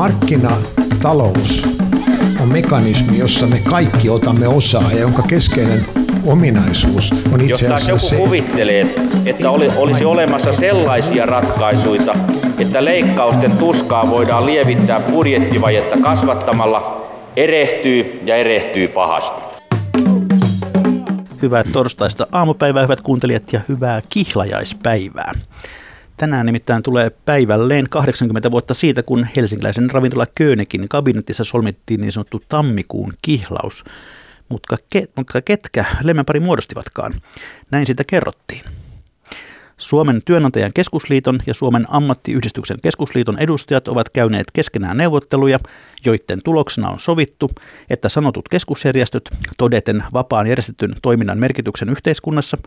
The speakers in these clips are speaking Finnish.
Markkinatalous on mekanismi, jossa me kaikki otamme osaa ja jonka keskeinen ominaisuus on itse asiassa Jos joku se, kuvittelee, että oli, olisi olemassa sellaisia ratkaisuja, että leikkausten tuskaa voidaan lievittää budjettivajetta kasvattamalla, erehtyy ja erehtyy pahasti. Hyvää torstaista aamupäivää, hyvät kuuntelijat, ja hyvää kihlajaispäivää. Tänään nimittäin tulee päivälleen 80 vuotta siitä, kun helsinkiläisen ravintola Köönekin kabinetissa solmittiin niin sanottu tammikuun kihlaus. Mutta, ke, mutta ketkä lemmenpari muodostivatkaan? Näin sitä kerrottiin. Suomen työnantajan keskusliiton ja Suomen ammattiyhdistyksen keskusliiton edustajat ovat käyneet keskenään neuvotteluja, joiden tuloksena on sovittu, että sanotut keskusjärjestöt, todeten vapaan järjestetyn toiminnan merkityksen yhteiskunnassa,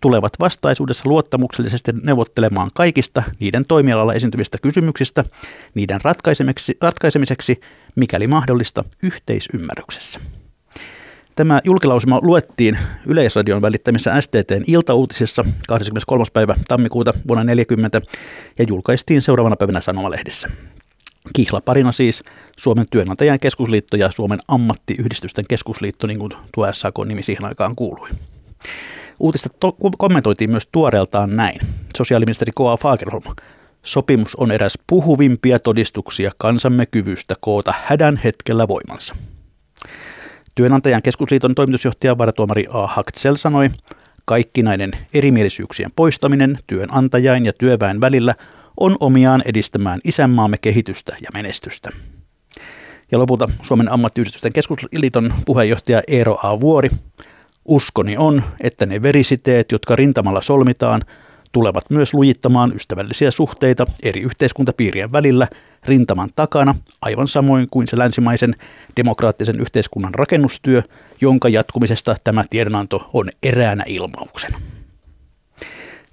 tulevat vastaisuudessa luottamuksellisesti neuvottelemaan kaikista niiden toimialalla esiintyvistä kysymyksistä niiden ratkaisemiseksi, ratkaisemiseksi, mikäli mahdollista, yhteisymmärryksessä. Tämä julkilausuma luettiin Yleisradion välittämissä STTn iltauutisissa 23. päivä tammikuuta vuonna 1940 ja julkaistiin seuraavana päivänä sanomalehdissä. Kihlaparina siis Suomen työnantajan keskusliitto ja Suomen ammattiyhdistysten keskusliitto, niin kuin tuo SAK-nimi siihen aikaan kuului. Uutista to- kommentoitiin myös tuoreeltaan näin. Sosiaaliministeri K.A. Fagerholm. Sopimus on eräs puhuvimpia todistuksia kansamme kyvystä koota hädän hetkellä voimansa. Työnantajan keskusliiton toimitusjohtaja varatuomari A. Haktsel sanoi, kaikki näiden erimielisyyksien poistaminen työnantajain ja työväen välillä on omiaan edistämään isänmaamme kehitystä ja menestystä. Ja lopulta Suomen ammattiyhdistysten keskusliiton puheenjohtaja Eero A. Vuori. Uskoni on, että ne verisiteet, jotka rintamalla solmitaan, tulevat myös lujittamaan ystävällisiä suhteita eri yhteiskuntapiirien välillä rintaman takana, aivan samoin kuin se länsimaisen demokraattisen yhteiskunnan rakennustyö, jonka jatkumisesta tämä tiedonanto on eräänä ilmauksena.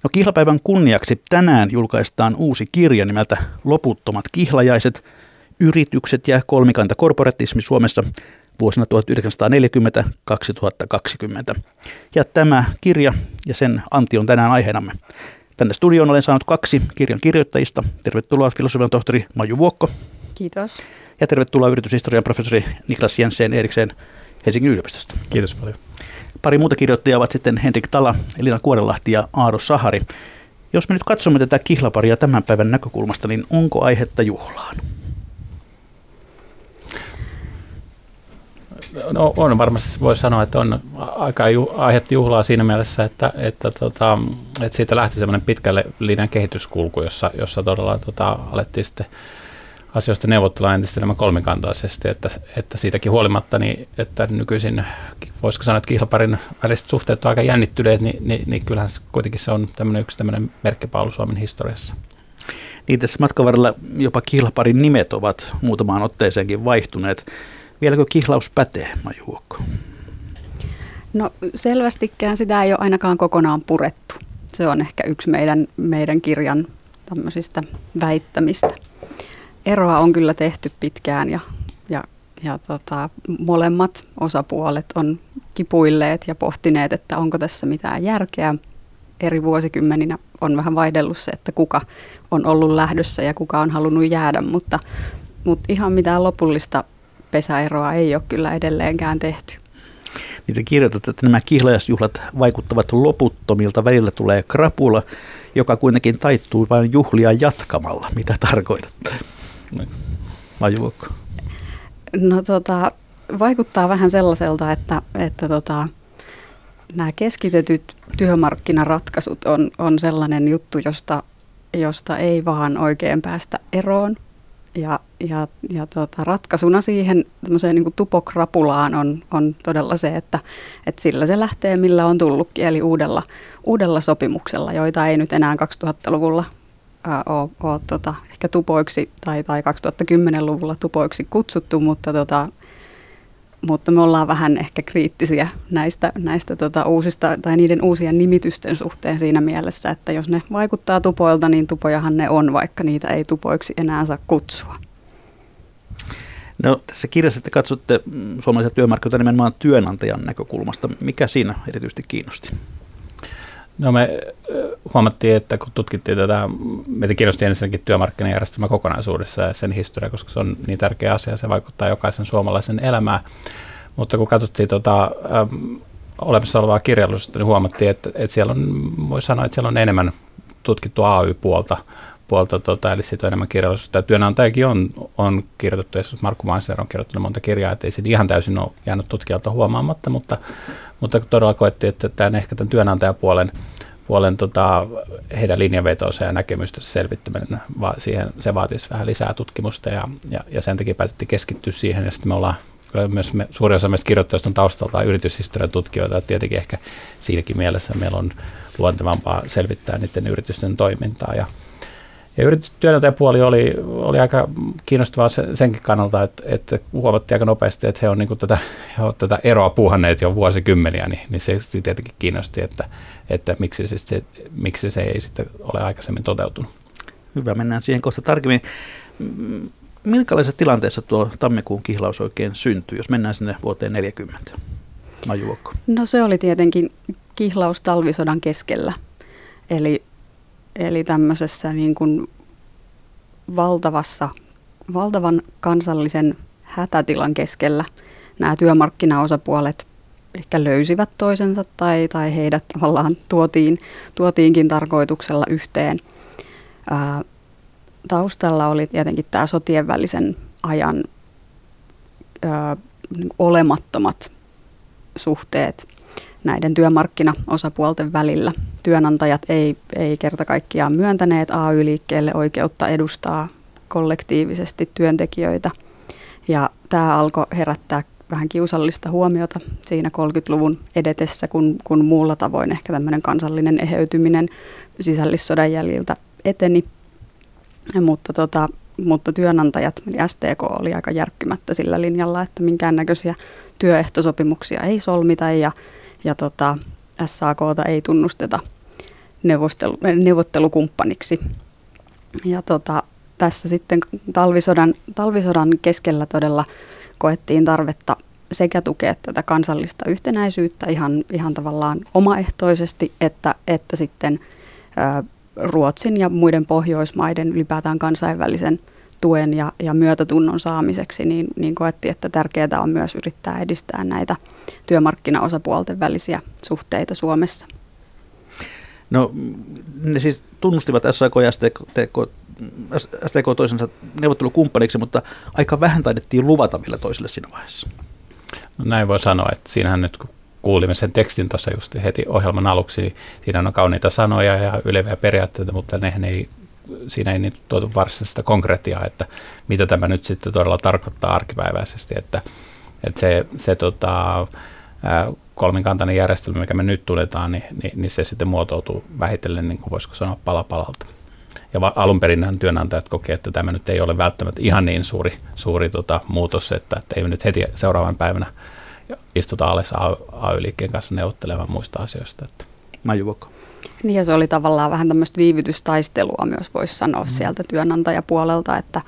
No kihlapäivän kunniaksi tänään julkaistaan uusi kirja nimeltä Loputtomat kihlajaiset, yritykset ja kolmikanta korporatismi Suomessa vuosina 1940-2020. Ja tämä kirja ja sen anti on tänään aiheenamme. Tänne studioon olen saanut kaksi kirjan kirjoittajista. Tervetuloa filosofian tohtori Maju Vuokko. Kiitos. Ja tervetuloa yrityshistorian professori Niklas Jensen Erikseen Helsingin yliopistosta. Kiitos paljon. Pari muuta kirjoittajaa ovat sitten Henrik Tala, Elina Kuorelahti ja Aaro Sahari. Jos me nyt katsomme tätä kihlaparia tämän päivän näkökulmasta, niin onko aihetta juhlaan? No, on varmasti, voi sanoa, että on aika ju, aihetta juhlaa siinä mielessä, että, että, tota, että siitä lähti semmoinen pitkälle linjan kehityskulku, jossa, jossa todella tota, alettiin sitten asioista neuvottella entistä enemmän kolmikantaisesti, että, että siitäkin huolimatta, niin, että nykyisin, voisiko sanoa, että kihlaparin väliset suhteet on aika jännittyneet, niin, niin, niin kyllähän se, kuitenkin se on tämmöinen yksi tämmöinen merkkipaalu Suomen historiassa. Niin tässä matkan varrella jopa kihlaparin nimet ovat muutamaan otteeseenkin vaihtuneet. Vieläkö kihlaus pätee, Maju Vuokko? No selvästikään sitä ei ole ainakaan kokonaan purettu. Se on ehkä yksi meidän, meidän kirjan tämmöisistä väittämistä. Eroa on kyllä tehty pitkään ja, ja, ja tota, molemmat osapuolet on kipuilleet ja pohtineet, että onko tässä mitään järkeä. Eri vuosikymmeninä on vähän vaihdellut se, että kuka on ollut lähdössä ja kuka on halunnut jäädä, mutta, mutta ihan mitään lopullista pesäeroa ei ole kyllä edelleenkään tehty. Niitä kirjoitat, että nämä kihlajasjuhlat vaikuttavat loputtomilta. Välillä tulee krapula, joka kuitenkin taittuu vain juhlia jatkamalla. Mitä tarkoitatte? Majuokko. No tota, vaikuttaa vähän sellaiselta, että, että tota, nämä keskitetyt työmarkkinaratkaisut on, on sellainen juttu, josta, josta ei vaan oikein päästä eroon. Ja, ja, ja tota, ratkaisuna siihen niin kuin tupokrapulaan on, on todella se, että, että sillä se lähtee millä on tullutkin, eli uudella, uudella sopimuksella, joita ei nyt enää 2000-luvulla ää, ole, ole tota, ehkä tupoiksi tai, tai 2010-luvulla tupoiksi kutsuttu, mutta, tota, mutta me ollaan vähän ehkä kriittisiä näistä, näistä tota, uusista tai niiden uusien nimitysten suhteen siinä mielessä, että jos ne vaikuttaa tupoilta, niin tupojahan ne on, vaikka niitä ei tupoiksi enää saa kutsua. No, tässä kirjassa te katsotte suomalaisia työmarkkinoita nimenomaan työnantajan näkökulmasta. Mikä siinä erityisesti kiinnosti? No me huomattiin, että kun tutkittiin tätä, meitä kiinnosti ensinnäkin työmarkkinajärjestelmä kokonaisuudessa ja sen historia, koska se on niin tärkeä asia, se vaikuttaa jokaisen suomalaisen elämään. Mutta kun katsottiin tuota, ähm, olemassa olevaa kirjallisuutta, niin huomattiin, että, että siellä on, voi sanoa, että siellä on enemmän tutkittu AY-puolta, puolta, tota, eli siitä on enemmän kirjallisuutta. Ja työnantajakin on, on kirjoitettu, esimerkiksi Markku Mainser on kirjoittanut monta kirjaa, että ei siinä ihan täysin ole jäänyt tutkijalta huomaamatta, mutta, mutta todella koettiin, että tämän, ehkä tämän työnantajapuolen puolen tota, heidän linjanvetonsa ja näkemystä selvittäminen, va, siihen, se vaatisi vähän lisää tutkimusta ja, ja, ja sen takia päätettiin keskittyä siihen ja sitten me ollaan myös me, suurin osa meistä kirjoittajista on taustalta yrityshistorian tutkijoita, että tietenkin ehkä siinäkin mielessä meillä on luontevampaa selvittää niiden yritysten toimintaa. Ja, ja yritystyönantajapuoli oli, oli aika kiinnostavaa senkin kannalta, että, että huomattiin aika nopeasti, että he on niin tätä, he ovat tätä eroa puuhanneet jo vuosikymmeniä, niin, niin se tietenkin kiinnosti, että, että miksi, se, se, miksi se ei sitten ole aikaisemmin toteutunut. Hyvä, mennään siihen kohta tarkemmin. Minkälaisessa tilanteessa tuo tammikuun kihlaus oikein syntyi, jos mennään sinne vuoteen 40? Majuokko. No se oli tietenkin kihlaus talvisodan keskellä. Eli, eli tämmöisessä niin kuin valtavassa, valtavan kansallisen hätätilan keskellä nämä työmarkkinaosapuolet ehkä löysivät toisensa tai, tai heidät tavallaan tuotiin, tuotiinkin tarkoituksella yhteen. Ää, taustalla oli tietenkin tämä sotien välisen ajan ää, niin olemattomat suhteet näiden työmarkkinaosapuolten välillä. Työnantajat ei, ei kerta kaikkiaan myöntäneet AY-liikkeelle oikeutta edustaa kollektiivisesti työntekijöitä. Ja tämä alkoi herättää vähän kiusallista huomiota siinä 30-luvun edetessä, kun, kun muulla tavoin ehkä tämmöinen kansallinen eheytyminen sisällissodan jäljiltä eteni. Mutta, tota, mutta työnantajat, eli STK, oli aika järkkymättä sillä linjalla, että minkäännäköisiä työehtosopimuksia ei solmita ja, ja tota, SAKta ei tunnusteta neuvottelukumppaniksi. Ja tota, tässä sitten talvisodan, talvisodan keskellä todella koettiin tarvetta sekä tukea tätä kansallista yhtenäisyyttä ihan, ihan tavallaan omaehtoisesti, että, että sitten ä, Ruotsin ja muiden Pohjoismaiden ylipäätään kansainvälisen tuen ja, ja myötätunnon saamiseksi, niin, niin koettiin, että tärkeää on myös yrittää edistää näitä työmarkkinaosapuolten välisiä suhteita Suomessa. No ne siis tunnustivat SAK ja STK, STK toisensa neuvottelukumppaniksi, mutta aika vähän taidettiin luvata vielä toiselle siinä vaiheessa. No näin voi sanoa, että siinähän nyt kun kuulimme sen tekstin tuossa just heti ohjelman aluksi, niin siinä on kauniita sanoja ja yleviä periaatteita, mutta nehän ei, siinä ei niin tuotu varsinaista konkretiaa, että mitä tämä nyt sitten todella tarkoittaa arkipäiväisesti, että, että se, se tota, kolminkantainen järjestelmä, mikä me nyt tunnetaan, niin, niin, niin se sitten muotoutuu vähitellen, niin kuin voisiko sanoa, pala palalta. Ja alun perin työnantajat kokee, että tämä nyt ei ole välttämättä ihan niin suuri, suuri tota, muutos, että, että ei nyt heti seuraavan päivänä istuta alas AY-liikkeen kanssa neuvottelemaan muista asioista. Että. Majuvoko. Niin ja se oli tavallaan vähän tämmöistä viivytystaistelua myös voisi sanoa mm. sieltä työnantajapuolelta, että,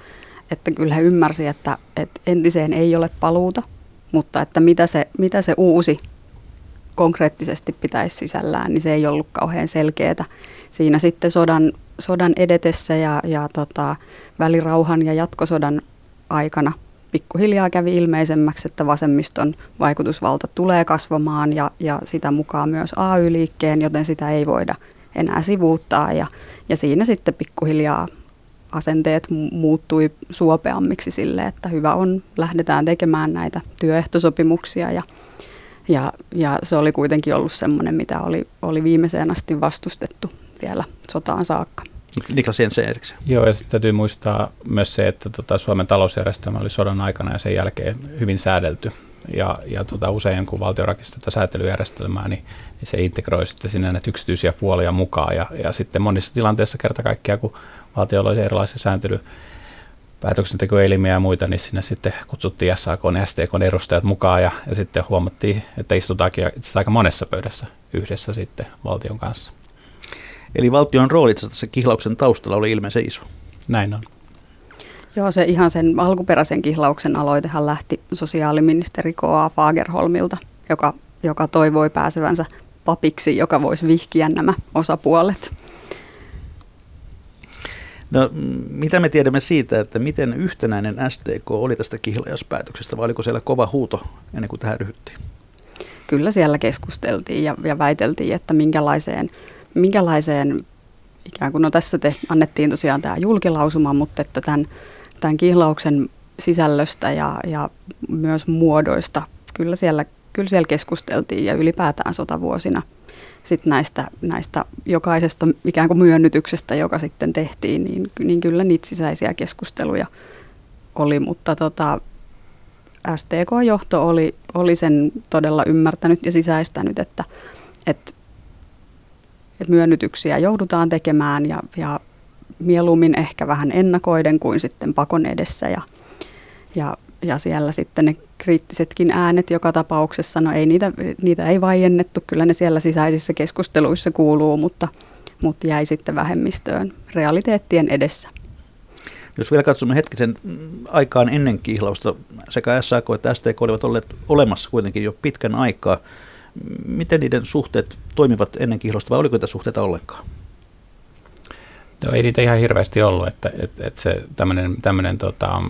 että kyllä he ymmärsi, että, että entiseen ei ole paluuta, mutta että mitä se, mitä se uusi konkreettisesti pitäisi sisällään, niin se ei ollut kauhean selkeää. Siinä sitten sodan, sodan edetessä ja, ja tota, välirauhan ja jatkosodan aikana pikkuhiljaa kävi ilmeisemmäksi, että vasemmiston vaikutusvalta tulee kasvamaan ja, ja sitä mukaan myös AY-liikkeen, joten sitä ei voida enää sivuuttaa. Ja, ja siinä sitten pikkuhiljaa asenteet muuttui suopeammiksi sille, että hyvä on, lähdetään tekemään näitä työehtosopimuksia ja, ja, ja se oli kuitenkin ollut semmoinen, mitä oli, oli viimeiseen asti vastustettu vielä sotaan saakka. Niklas Jensen erikseen. Joo, ja sitten täytyy muistaa myös se, että tota, Suomen talousjärjestelmä oli sodan aikana ja sen jälkeen hyvin säädelty. Ja, ja tota, usein kun valtio rakisti tätä säätelyjärjestelmää, niin, niin se integroi sitten sinne näitä yksityisiä puolia mukaan. Ja, ja sitten monissa tilanteissa kerta kaikkiaan, kun valtio oli erilaisia sääntely päätöksentekoelimiä ja muita, niin sinne sitten kutsuttiin SAK ja STK edustajat mukaan ja, ja sitten huomattiin, että istutaankin itse aika monessa pöydässä yhdessä sitten valtion kanssa. Eli valtion rooli tässä kihlauksen taustalla oli ilmeisen iso. Näin on. Joo, se ihan sen alkuperäisen kihlauksen aloitehan lähti sosiaaliministeri K.A. Fagerholmilta, joka, joka toivoi pääsevänsä papiksi, joka voisi vihkiä nämä osapuolet. No, mitä me tiedämme siitä, että miten yhtenäinen STK oli tästä kihlajauspäätöksestä, vai oliko siellä kova huuto ennen kuin tähän ryhdyttiin? Kyllä siellä keskusteltiin ja, ja väiteltiin, että minkälaiseen, minkälaiseen ikään kuin, no tässä te annettiin tosiaan tämä julkilausuma, mutta että tämän, tämän kihlauksen sisällöstä ja, ja myös muodoista kyllä siellä, kyllä siellä keskusteltiin ja ylipäätään sotavuosina sit näistä, näistä jokaisesta ikään kuin myönnytyksestä, joka sitten tehtiin, niin, niin kyllä niitä sisäisiä keskusteluja oli, mutta tota, STK-johto oli, oli sen todella ymmärtänyt ja sisäistänyt, että, että, että myönnytyksiä joudutaan tekemään ja, ja mieluummin ehkä vähän ennakoiden kuin sitten pakon edessä ja, ja, ja siellä sitten ne kriittisetkin äänet joka tapauksessa, no ei niitä, niitä ei vaiennettu, kyllä ne siellä sisäisissä keskusteluissa kuuluu, mutta, mutta jäi sitten vähemmistöön realiteettien edessä. Jos vielä katsomme hetkisen aikaan ennen kihlausta, sekä SAK että STK olivat olleet olemassa kuitenkin jo pitkän aikaa. Miten niiden suhteet toimivat ennen kihlausta vai oliko niitä suhteita ollenkaan? No ei niitä ihan hirveästi ollut, että, että, että se tämmöinen, tämmöinen tota,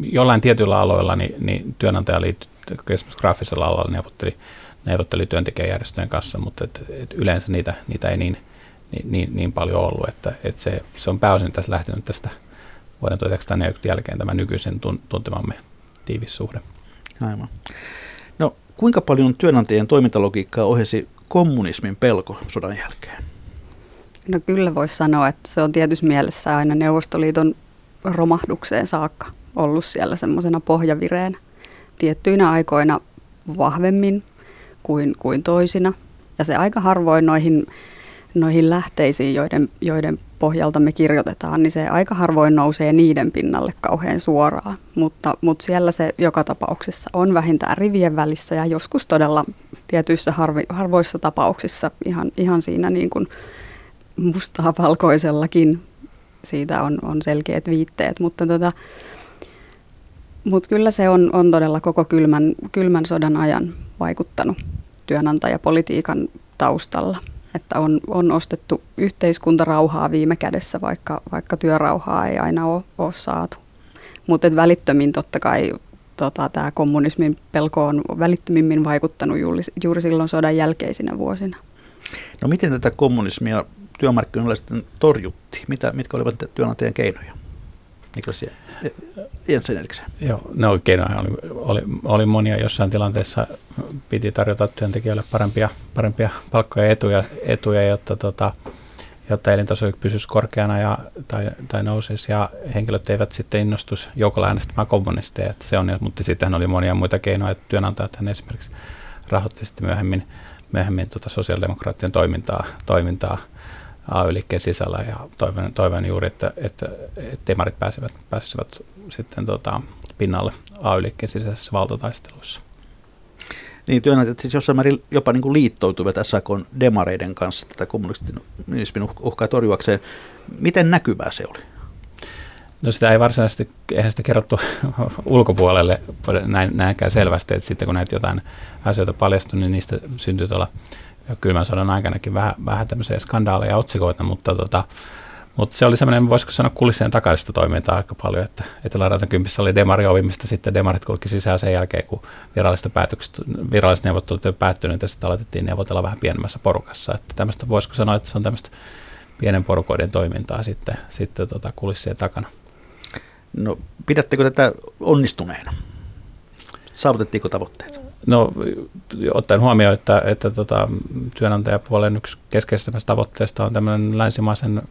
jollain tietyillä aloilla niin, niin työnantajaliitto, esimerkiksi graafisella alalla neuvotteli, neuvotteli työntekijäjärjestöjen kanssa, mutta et, et yleensä niitä, niitä ei niin, niin, niin, niin paljon ollut, että, että se, se on pääosin tässä lähtenyt tästä vuoden 1940 jälkeen tämä nykyisen tuntemamme tiivis suhde. Aivan. No, kuinka paljon työnantajien toimintalogiikkaa ohjasi kommunismin pelko sodan jälkeen? No kyllä voisi sanoa, että se on tietyssä mielessä aina Neuvostoliiton romahdukseen saakka ollut siellä semmoisena pohjavireenä tiettyinä aikoina vahvemmin kuin, kuin toisina. Ja se aika harvoin noihin, noihin lähteisiin, joiden, joiden pohjalta me kirjoitetaan, niin se aika harvoin nousee niiden pinnalle kauhean suoraan. Mutta, mutta siellä se joka tapauksessa on vähintään rivien välissä ja joskus todella tietyissä harvi, harvoissa tapauksissa ihan, ihan siinä niin kuin mustaa valkoisellakin siitä on, on selkeät viitteet. Mutta tota, mutta kyllä se on, on todella koko kylmän, kylmän sodan ajan vaikuttanut työnantajapolitiikan taustalla. Että on, on ostettu yhteiskuntarauhaa viime kädessä, vaikka, vaikka työrauhaa ei aina ole, ole saatu. Mutta välittömin totta kai tota, tämä kommunismin pelko on välittömimmin vaikuttanut juuri, juuri silloin sodan jälkeisinä vuosina. No miten tätä kommunismia työmarkkinoilla sitten torjuttiin? Mitä, mitkä olivat työnantajan keinoja? Niklas Jensen erikseen. Joo, no keinoja oli, oli, oli monia. Jossain tilanteessa piti tarjota työntekijöille parempia, parempia palkkoja ja etuja, etuja jotta, tota, jotta elintaso pysyisi korkeana ja, tai, tai nousisi ja henkilöt eivät sitten innostuisi joukolla äänestämään kommunisteja. Että se on, mutta sittenhän oli monia muita keinoja, että työnantajat hän esimerkiksi rahoitti sitten myöhemmin, myöhemmin tota sosiaalidemokraattien toimintaa, toimintaa – AY-liikkeen sisällä ja toivon, toivon juuri, että, että, että demarit pääsevät, pääsevät sitten tota, pinnalle AY-liikkeen sisäisessä valtataistelussa. Niin, työnantajat siis jossain määrin jopa niin kuin liittoutuivat SAK demareiden kanssa tätä kommunismin uhkaa torjuakseen. Miten näkyvää se oli? No sitä ei varsinaisesti, eihän sitä kerrottu ulkopuolelle näin, näinkään selvästi, että sitten kun näitä jotain asioita paljastui, niin niistä syntyi tuolla kylmän sodan aikanakin vähän, vähän tämmöisiä skandaaleja ja otsikoita, mutta, tota, mutta se oli semmoinen, voisiko sanoa kulissien takaisesta toimintaa aika paljon, että Etelä-Ratan kympissä oli demari ovi, mistä sitten demarit kulki sisään sen jälkeen, kun viralliset, päätökset, viralliset neuvottelut oli päättynyt ja sitten aloitettiin neuvotella vähän pienemmässä porukassa. Että tämmöistä, voisiko sanoa, että se on tämmöistä pienen porukoiden toimintaa sitten, sitten tota kulissien takana. No, pidättekö tätä onnistuneena? Saavutettiinko tavoitteet? No, ottaen huomioon, että, että tota, työnantajapuolen yksi keskeisistä tavoitteista on tämmöinen länsimaisen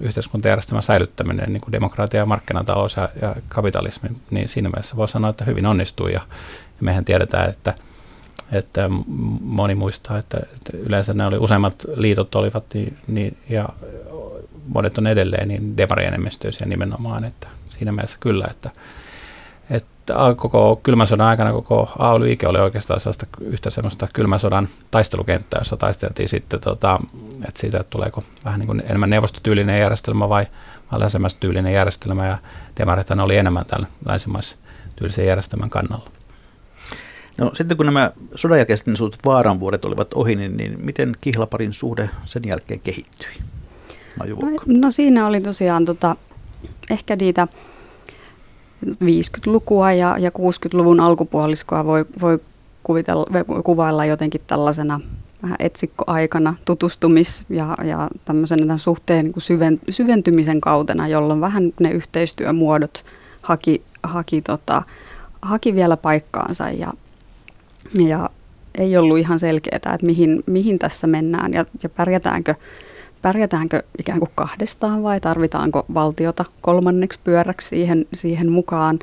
yhteiskuntajärjestelmän säilyttäminen, niin kuin demokratia, markkinatalous ja, ja kapitalismi, niin siinä mielessä voi sanoa, että hyvin onnistuu. Ja, ja mehän tiedetään, että, että moni muistaa, että, että yleensä ne oli useimmat liitot olivat niin, niin, ja monet on edelleen niin demarienemmistöisiä nimenomaan, että siinä mielessä kyllä, että koko kylmän sodan aikana koko AY-liike oli oikeastaan sellaista yhtä semmoista kylmän sodan taistelukenttää, jossa taisteltiin sitten, tota, että siitä, että tuleeko vähän niin kuin enemmän neuvostotyylinen järjestelmä vai, vai tyylinen järjestelmä, ja demarithan oli enemmän tämän länsimaistyylisen järjestelmän kannalla. No sitten kun nämä sodan jälkeiset niin vaaran vuodet olivat ohi, niin, niin miten kihlaparin suhde sen jälkeen kehittyi? No, no siinä oli tosiaan tota, ehkä niitä 50-lukua ja, ja 60-luvun alkupuoliskoa voi, voi kuvitella, kuvailla jotenkin tällaisena vähän etsikkoaikana tutustumis- ja, ja tämmöisen tämän suhteen niin kuin syven, syventymisen kautena, jolloin vähän ne yhteistyömuodot haki, haki, tota, haki vielä paikkaansa ja, ja ei ollut ihan selkeää, että mihin, mihin tässä mennään ja, ja pärjätäänkö, pärjätäänkö ikään kuin kahdestaan vai tarvitaanko valtiota kolmanneksi pyöräksi siihen, siihen mukaan.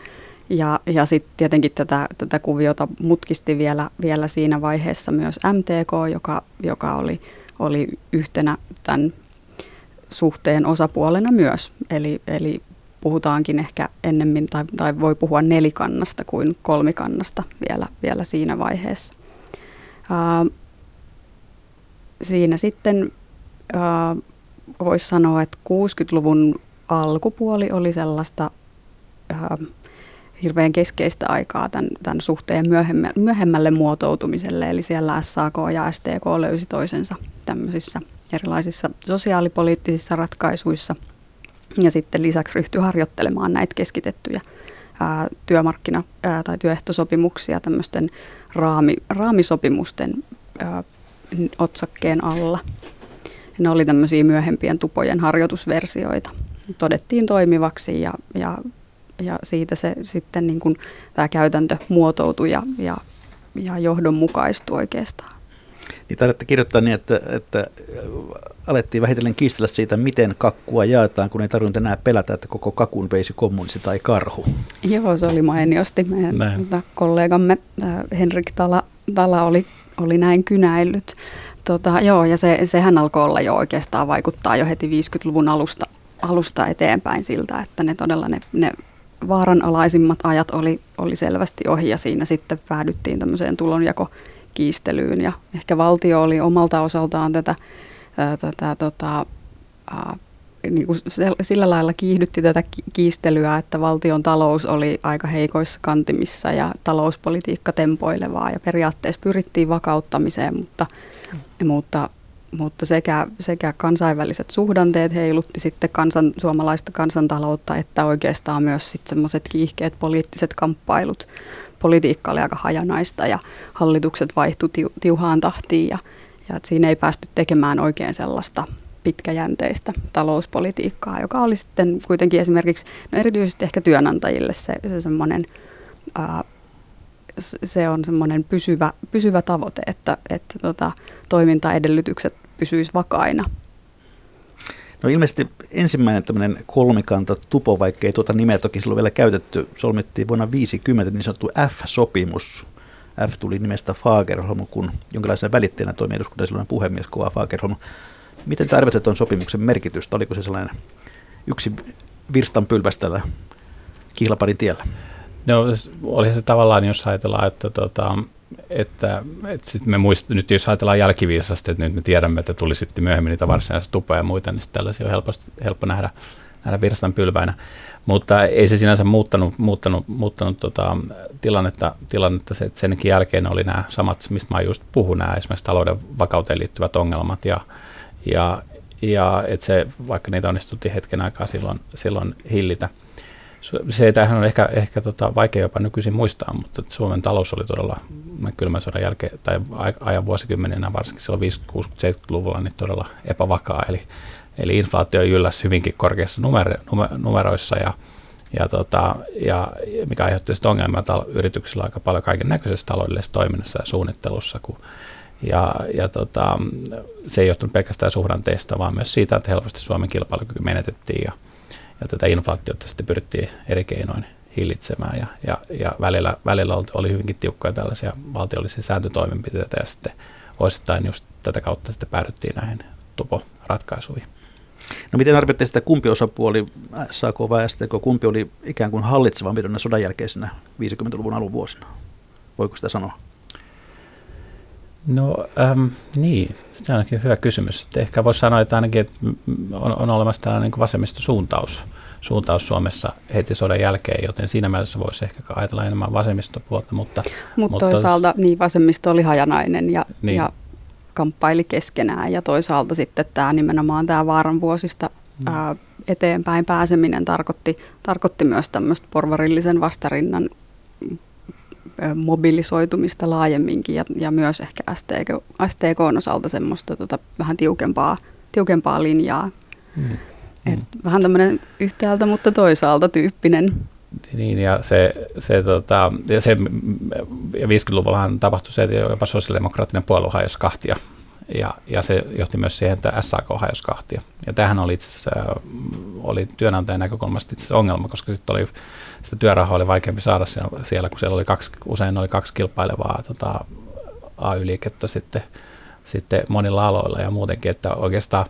Ja, ja sitten tietenkin tätä, tätä kuviota mutkisti vielä, vielä siinä vaiheessa myös MTK, joka, joka oli, oli yhtenä tämän suhteen osapuolena myös. Eli, eli puhutaankin ehkä ennemmin tai, tai voi puhua nelikannasta kuin kolmikannasta vielä, vielä siinä vaiheessa. Ää, siinä sitten voisi sanoa, että 60-luvun alkupuoli oli sellaista ää, hirveän keskeistä aikaa tämän, tämän suhteen myöhemmälle muotoutumiselle. Eli siellä SAK ja STK löysi toisensa tämmöisissä erilaisissa sosiaalipoliittisissa ratkaisuissa. Ja sitten lisäksi ryhtyi harjoittelemaan näitä keskitettyjä ää, työmarkkina- ää, tai työehtosopimuksia tämmöisten raami, raamisopimusten ää, otsakkeen alla. Ne oli tämmöisiä myöhempien tupojen harjoitusversioita. Todettiin toimivaksi ja, ja ja siitä se sitten niin kuin tämä käytäntö muotoutui ja, ja, ja johdonmukaistui oikeastaan. Niin taidatte kirjoittaa niin, että, että alettiin vähitellen kiistellä siitä, miten kakkua jaetaan, kun ei tarvinnut enää pelätä, että koko kakun veisi kommunisti tai karhu. Joo, se oli mainiosti. Meidän tota, kollegamme äh, Henrik Tala, Tala oli, oli näin kynäillyt. Tota, joo, ja se, sehän alkoi olla jo oikeastaan vaikuttaa jo heti 50-luvun alusta, alusta eteenpäin siltä, että ne todella ne, ne vaaranalaisimmat ajat oli, oli selvästi ohi ja siinä sitten päädyttiin tämmöiseen tulonjakokiistelyyn ja ehkä valtio oli omalta osaltaan tätä, tätä tota, ää, niin kuin sillä lailla kiihdytti tätä kiistelyä, että valtion talous oli aika heikoissa kantimissa ja talouspolitiikka tempoilevaa ja periaatteessa pyrittiin vakauttamiseen, mutta. Mutta mutta sekä, sekä kansainväliset suhdanteet heilutti sitten kansan, suomalaista kansantaloutta, että oikeastaan myös sitten semmoiset kiihkeät poliittiset kamppailut. Politiikka oli aika hajanaista ja hallitukset vaihtui tiuhaan tahtiin ja, ja siinä ei päästy tekemään oikein sellaista pitkäjänteistä talouspolitiikkaa, joka oli sitten kuitenkin esimerkiksi, no erityisesti ehkä työnantajille se, se semmoinen se on semmoinen pysyvä, pysyvä tavoite, että, että tota, toimintaedellytykset pysyisivät vakaina. No ilmeisesti ensimmäinen tämmöinen kolmikanta tupo, vaikka ei tuota nimeä toki silloin vielä käytetty, solmittiin vuonna 1950 niin sanottu F-sopimus. F tuli nimestä Fagerholm, kun jonkinlaisena välitteenä toimi eduskunnan silloinen puhemies Kova Fagerholm. Miten te arvioitte tuon sopimuksen merkitystä? Oliko se sellainen yksi virstanpylväs tällä kihlaparin tiellä? No oli se tavallaan, jos ajatellaan, että, tota, että, että sit me muist, nyt jos ajatellaan jälkiviisasti, että nyt me tiedämme, että tuli sitten myöhemmin niitä varsinaisia tupoja ja muita, niin tällaisia on helposti, helppo nähdä, nähdä virstan pylväinä. Mutta ei se sinänsä muuttanut, muuttanut, muuttanut tota, tilannetta, tilannetta se, että senkin jälkeen oli nämä samat, mistä mä just puhun, nämä esimerkiksi talouden vakauteen liittyvät ongelmat ja, ja, ja että se, vaikka niitä onnistuttiin hetken aikaa silloin, silloin hillitä – se tähän on ehkä, ehkä tota, vaikea jopa nykyisin muistaa, mutta Suomen talous oli todella kylmän sodan jälkeen, tai ajan vuosikymmeninä, varsinkin silloin 50, 60-70-luvulla, niin todella epävakaa. Eli, eli inflaatio jylläsi hyvinkin korkeissa numero, numeroissa ja, ja, tota, ja mikä aiheutti sitten ongelmia yrityksillä aika paljon kaiken näköisessä taloudellisessa toiminnassa ja suunnittelussa, kun ja, ja tota, se ei johtunut pelkästään suhdanteista, vaan myös siitä, että helposti Suomen kilpailukyky menetettiin ja, ja tätä inflaatiota sitten pyrittiin eri keinoin hillitsemään ja, ja, ja välillä, välillä oli hyvinkin tiukkoja tällaisia valtiollisia sääntötoimenpiteitä ja sitten osittain just tätä kautta sitten päädyttiin näihin tuporatkaisuihin. No miten arvioitte sitä, kumpi osapuoli, SAK vai STK, kumpi oli ikään kuin hallitsevan pidon sodan jälkeisenä 50-luvun alun vuosina? Voiko sitä sanoa? No ähm, niin, se on hyvä kysymys. Että ehkä voisi sanoa, että ainakin että on, on olemassa tällainen niin vasemmistosuuntaus suuntaus Suomessa heti sodan jälkeen, joten siinä mielessä voisi ehkä ajatella enemmän vasemmistopuolta. Mutta, Mut mutta toisaalta niin vasemmisto oli hajanainen ja, niin. ja kamppaili keskenään ja toisaalta sitten tämä nimenomaan tämä vaaran vuosista mm. ää, eteenpäin pääseminen tarkoitti, tarkoitti myös tämmöistä porvarillisen vastarinnan mobilisoitumista laajemminkin ja, ja myös ehkä STK, STK on osalta semmoista tota, vähän tiukempaa, tiukempaa linjaa. Mm. Et mm. Vähän tämmöinen yhtäältä, mutta toisaalta tyyppinen. Niin, ja se, se, tota, ja se ja 50-luvullahan tapahtui se, että jopa sosiaalidemokraattinen puolue hajosi kahtia. Ja, ja se johti myös siihen, että SAK hajosi kahtia. Ja tämähän oli itse asiassa oli työnantajan näkökulmasta itse ongelma, koska sitten oli, sitä työrahaa oli vaikeampi saada siellä, kun siellä oli kaksi, usein oli kaksi kilpailevaa tota, AY-liikettä sitten, sitten monilla aloilla ja muutenkin, että oikeastaan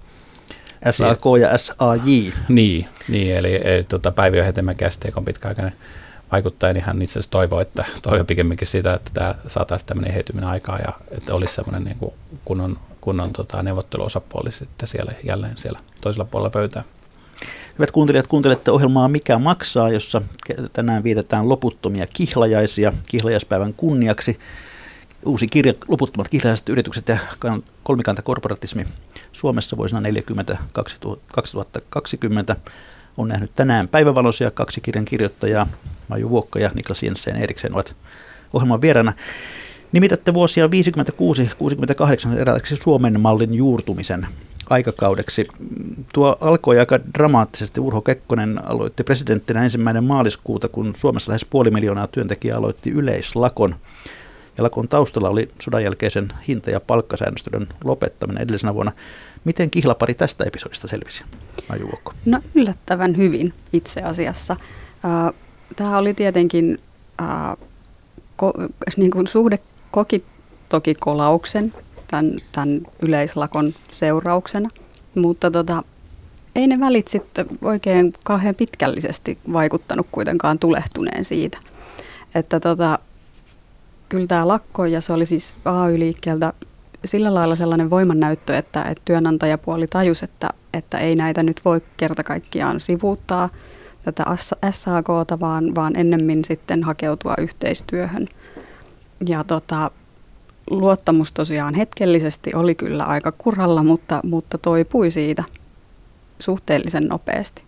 SAK ja SAJ. Niin, niin eli, eli tota, Päiviö Hetemäki STK pitkäaikainen vaikuttaja, niin hän itse asiassa toivoi, että toivoi pikemminkin sitä, että tämä saataisiin tämmöinen eheytyminen aikaa ja että olisi semmoinen niin kuin kunnon, kunnon tota, neuvotteluosapuoli sitten siellä jälleen siellä toisella puolella pöytää. Hyvät kuuntelijat, kuuntelette ohjelmaa Mikä maksaa, jossa tänään vietetään loputtomia kihlajaisia kihlajaispäivän kunniaksi. Uusi kirja Loputtomat kihlajaiset yritykset ja kolmikantakorporatismi Suomessa vuosina 40 2020 on nähnyt tänään päivävaloisia kaksi kirjan kirjoittajaa, Maju Vuokka ja Niklas Jensen Eriksen ovat ohjelman vieraana. Nimitätte vuosia 56-68 eräksi Suomen mallin juurtumisen aikakaudeksi. Tuo alkoi aika dramaattisesti. Urho Kekkonen aloitti presidenttinä ensimmäinen maaliskuuta, kun Suomessa lähes puoli miljoonaa työntekijää aloitti yleislakon. Ja lakon taustalla oli sodan jälkeisen hinta- ja palkkasäännöstelyn lopettaminen edellisenä vuonna. Miten kihlapari tästä episodista selvisi, Maju No yllättävän hyvin itse asiassa. Tämä oli tietenkin niin kuin suhde koki toki kolauksen tämän, tämän yleislakon seurauksena, mutta tota, ei ne välit sitten oikein kauhean pitkällisesti vaikuttanut kuitenkaan tulehtuneen siitä. Että tota, kyllä tämä lakko, ja se oli siis AY-liikkeeltä sillä lailla sellainen voimannäyttö, että, että työnantajapuoli tajusi, että, että ei näitä nyt voi kerta kaikkiaan sivuuttaa tätä SAKta, vaan, vaan ennemmin sitten hakeutua yhteistyöhön. Ja tota, luottamus tosiaan hetkellisesti oli kyllä aika kuralla, mutta, mutta toipui siitä suhteellisen nopeasti.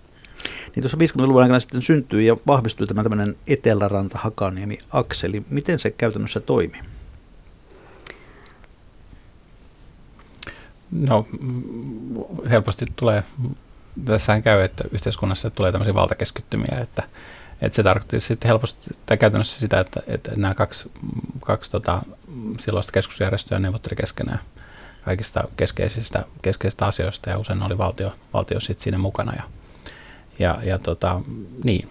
Niin tuossa 50-luvun aikana sitten syntyi ja vahvistui tämä tämmöinen Eteläranta-Hakaniemi-akseli. Miten se käytännössä toimi? No helposti tulee, tässähän käy, että yhteiskunnassa tulee tämmöisiä valtakeskittymiä, että, että se tarkoitti sitten helposti tai käytännössä sitä, että, että nämä kaksi, kaksi tota, silloista keskusjärjestöä neuvotteli keskenään kaikista keskeisistä, keskeisistä asioista ja usein oli valtio, valtio sitten siinä mukana ja, ja, ja tota, niin,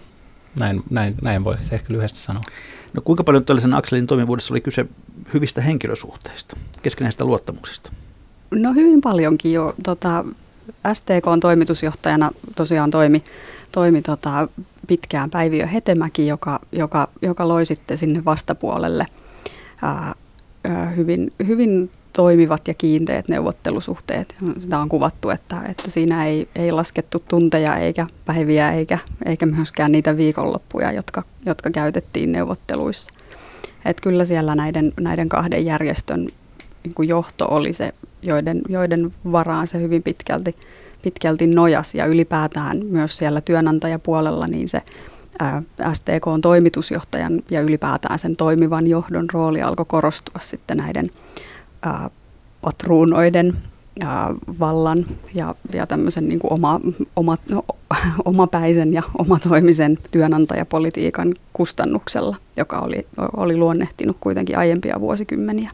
näin, näin, näin voi ehkä lyhyesti sanoa. No kuinka paljon tällaisen akselin toimivuudessa oli kyse hyvistä henkilösuhteista, keskenäistä luottamuksista? No hyvin paljonkin jo. Tota, STK on toimitusjohtajana tosiaan toimi, toimi tota, pitkään Päiviö Hetemäki, joka, joka, joka loi sitten sinne vastapuolelle ää, hyvin, hyvin toimivat ja kiinteät neuvottelusuhteet. Sitä on kuvattu, että, että siinä ei, ei laskettu tunteja eikä päiviä eikä, eikä myöskään niitä viikonloppuja, jotka, jotka käytettiin neuvotteluissa. Et kyllä siellä näiden, näiden kahden järjestön niin kuin johto oli se, joiden, joiden varaan se hyvin pitkälti, pitkälti nojas ja ylipäätään myös siellä työnantajapuolella niin se STK on toimitusjohtajan ja ylipäätään sen toimivan johdon rooli alkoi korostua sitten näiden ää, patruunoiden ää, vallan ja, ja tämmöisen niin kuin oma, oma, no, omapäisen ja omatoimisen työnantajapolitiikan kustannuksella, joka oli, oli luonnehtinut kuitenkin aiempia vuosikymmeniä.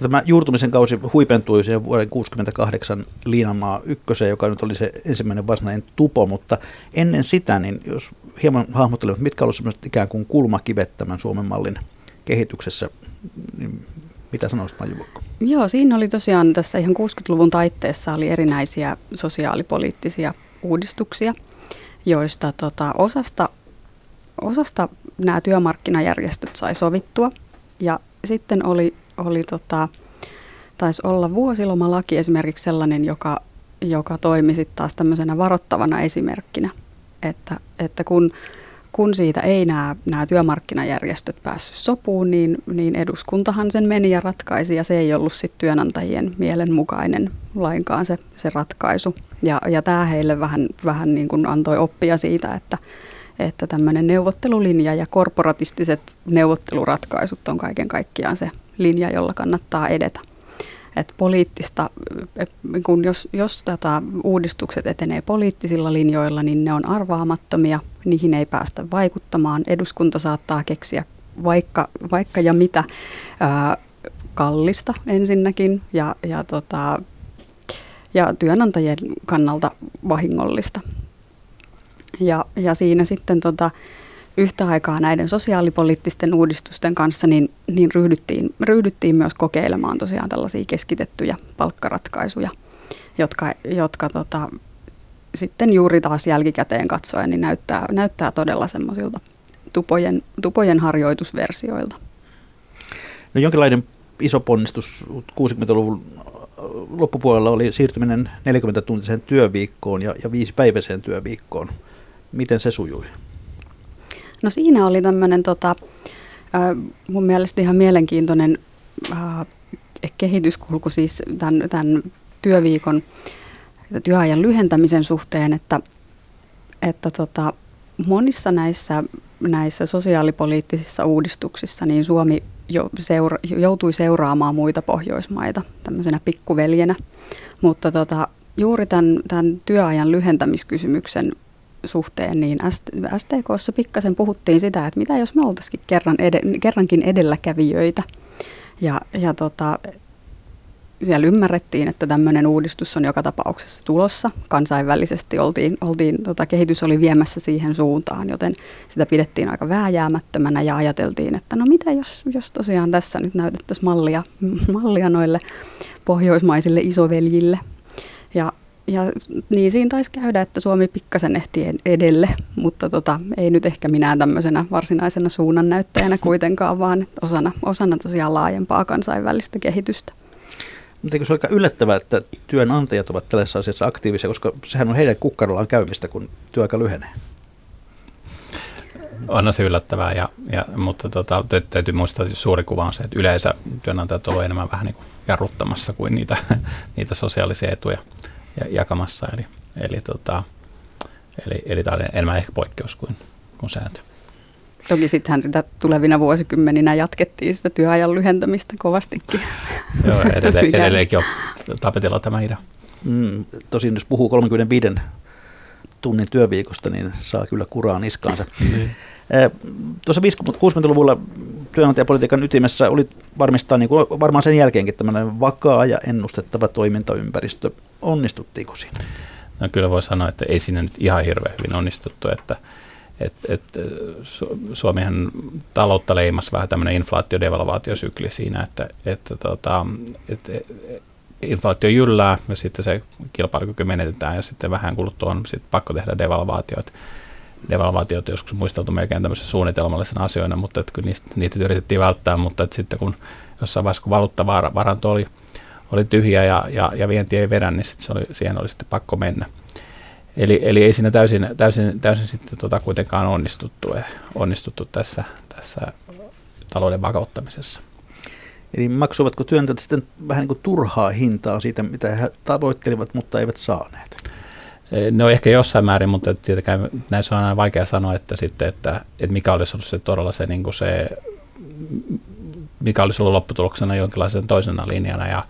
No, tämä juurtumisen kausi huipentui siihen vuoden 1968 Liinamaa ykköseen, joka nyt oli se ensimmäinen varsinainen tupo, mutta ennen sitä, niin jos hieman hahmottelemme, mitkä olisivat ikään kuin kulmakivet tämän Suomen mallin kehityksessä, niin mitä sanoisit Majuvokko? Joo, siinä oli tosiaan tässä ihan 60-luvun taitteessa oli erinäisiä sosiaalipoliittisia uudistuksia, joista tota, osasta, osasta nämä työmarkkinajärjestöt sai sovittua ja sitten oli oli tota, taisi olla vuosilomalaki esimerkiksi sellainen, joka, joka toimi sitten taas tämmöisenä varoittavana esimerkkinä. että, että kun, kun siitä ei nämä, nämä työmarkkinajärjestöt päässyt sopuun, niin, niin eduskuntahan sen meni ja ratkaisi ja se ei ollut sitten työnantajien mielen mukainen lainkaan se, se ratkaisu. Ja, ja tämä heille vähän, vähän niin kuin antoi oppia siitä, että, että tämmöinen neuvottelulinja ja korporatistiset neuvotteluratkaisut on kaiken kaikkiaan se linja, jolla kannattaa edetä. Et poliittista, kun jos, jos tätä uudistukset etenee poliittisilla linjoilla, niin ne on arvaamattomia, niihin ei päästä vaikuttamaan. Eduskunta saattaa keksiä vaikka, vaikka ja mitä ää, kallista ensinnäkin ja, ja, tota, ja työnantajien kannalta vahingollista. Ja, ja siinä sitten tota, yhtä aikaa näiden sosiaalipoliittisten uudistusten kanssa niin, niin ryhdyttiin, ryhdyttiin myös kokeilemaan tosiaan tällaisia keskitettyjä palkkaratkaisuja, jotka, jotka tota, sitten juuri taas jälkikäteen katsoen niin näyttää, näyttää todella semmoisilta tupojen, tupojen harjoitusversioilta. No jonkinlainen iso ponnistus 60-luvun loppupuolella oli siirtyminen 40-tuntiseen työviikkoon ja, ja viisipäiväiseen työviikkoon. Miten se sujui? No siinä oli tämmöinen tota, mun mielestä ihan mielenkiintoinen kehityskulku siis tämän, tämän työviikon työajan lyhentämisen suhteen, että, että tota, monissa näissä, näissä sosiaalipoliittisissa uudistuksissa niin Suomi jo seura, joutui seuraamaan muita Pohjoismaita tämmöisenä pikkuveljenä, mutta tota, juuri tämän, tämän työajan lyhentämiskysymyksen suhteen, niin STKssa pikkasen puhuttiin sitä, että mitä jos me oltaisikin kerran ed- kerrankin edelläkävijöitä. Ja, ja tota, siellä ymmärrettiin, että tämmöinen uudistus on joka tapauksessa tulossa. Kansainvälisesti oltiin, oltiin, tota, kehitys oli viemässä siihen suuntaan, joten sitä pidettiin aika vääjäämättömänä ja ajateltiin, että no mitä jos, jos tosiaan tässä nyt näytettäisiin mallia, mallia noille pohjoismaisille isoveljille. Ja ja niin siinä taisi käydä, että Suomi pikkasen ehti edelle, mutta tota, ei nyt ehkä minä tämmöisenä varsinaisena suunnannäyttäjänä kuitenkaan, vaan osana, osana tosiaan laajempaa kansainvälistä kehitystä. Mutta eikö se ole aika yllättävää, että työnantajat ovat tällaisessa asiassa aktiivisia, koska sehän on heidän kukkarollaan käymistä, kun työaika lyhenee? On se yllättävää, ja, ja, mutta tota, täytyy muistaa, että suuri kuva on se, että yleensä työnantajat ovat enemmän vähän niin kuin jarruttamassa kuin niitä, niitä sosiaalisia etuja jakamassa. Eli, eli, tota, eli, eli tämä on enemmän ehkä poikkeus kuin, kuin sääntö. Toki sittenhän sitä tulevina vuosikymmeninä jatkettiin sitä työajan lyhentämistä kovastikin. Joo, edelleen, edelleenkin on tapetilla tämä idea. Mm, tosin jos puhuu 35 tunnin työviikosta, niin saa kyllä kuraa niskaansa. Mm. Tuossa 60-luvulla työnantajapolitiikan ytimessä oli varmistaa niin kuin varmaan sen jälkeenkin tämmöinen vakaa ja ennustettava toimintaympäristö. Onnistuttiinko siinä? No kyllä voi sanoa, että ei siinä nyt ihan hirveän hyvin onnistuttu, että et, et, Suomihan taloutta leimasi vähän tämmöinen inflaatiodevalvaatiosykli siinä, että, että tota, et, inflaatio jyllää ja sitten se kilpailukyky menetetään ja sitten vähän kuluttua on sitten pakko tehdä devalvaatioita devalvaatiot joskus muistautu melkein tämmöisen suunnitelmallisena asioina, mutta että kyllä niistä, niitä yritettiin välttää, mutta että sitten kun jossain vaiheessa kun valuuttavaranto oli, oli tyhjä ja, ja, ja vienti ei vedä, niin sitten se oli, siihen oli sitten pakko mennä. Eli, eli ei siinä täysin, täysin, täysin sitten tota kuitenkaan onnistuttu, eh, onnistuttu tässä, tässä talouden vakauttamisessa. Eli maksuivatko työntäjät sitten vähän niin kuin turhaa hintaa siitä, mitä he tavoittelivat, mutta eivät saaneet? No ehkä jossain määrin, mutta tietenkään näissä on aina vaikea sanoa, että, sitten, että, että mikä olisi ollut se todella se, niin kuin se mikä olisi ollut lopputuloksena jonkinlaisen toisena linjana ja,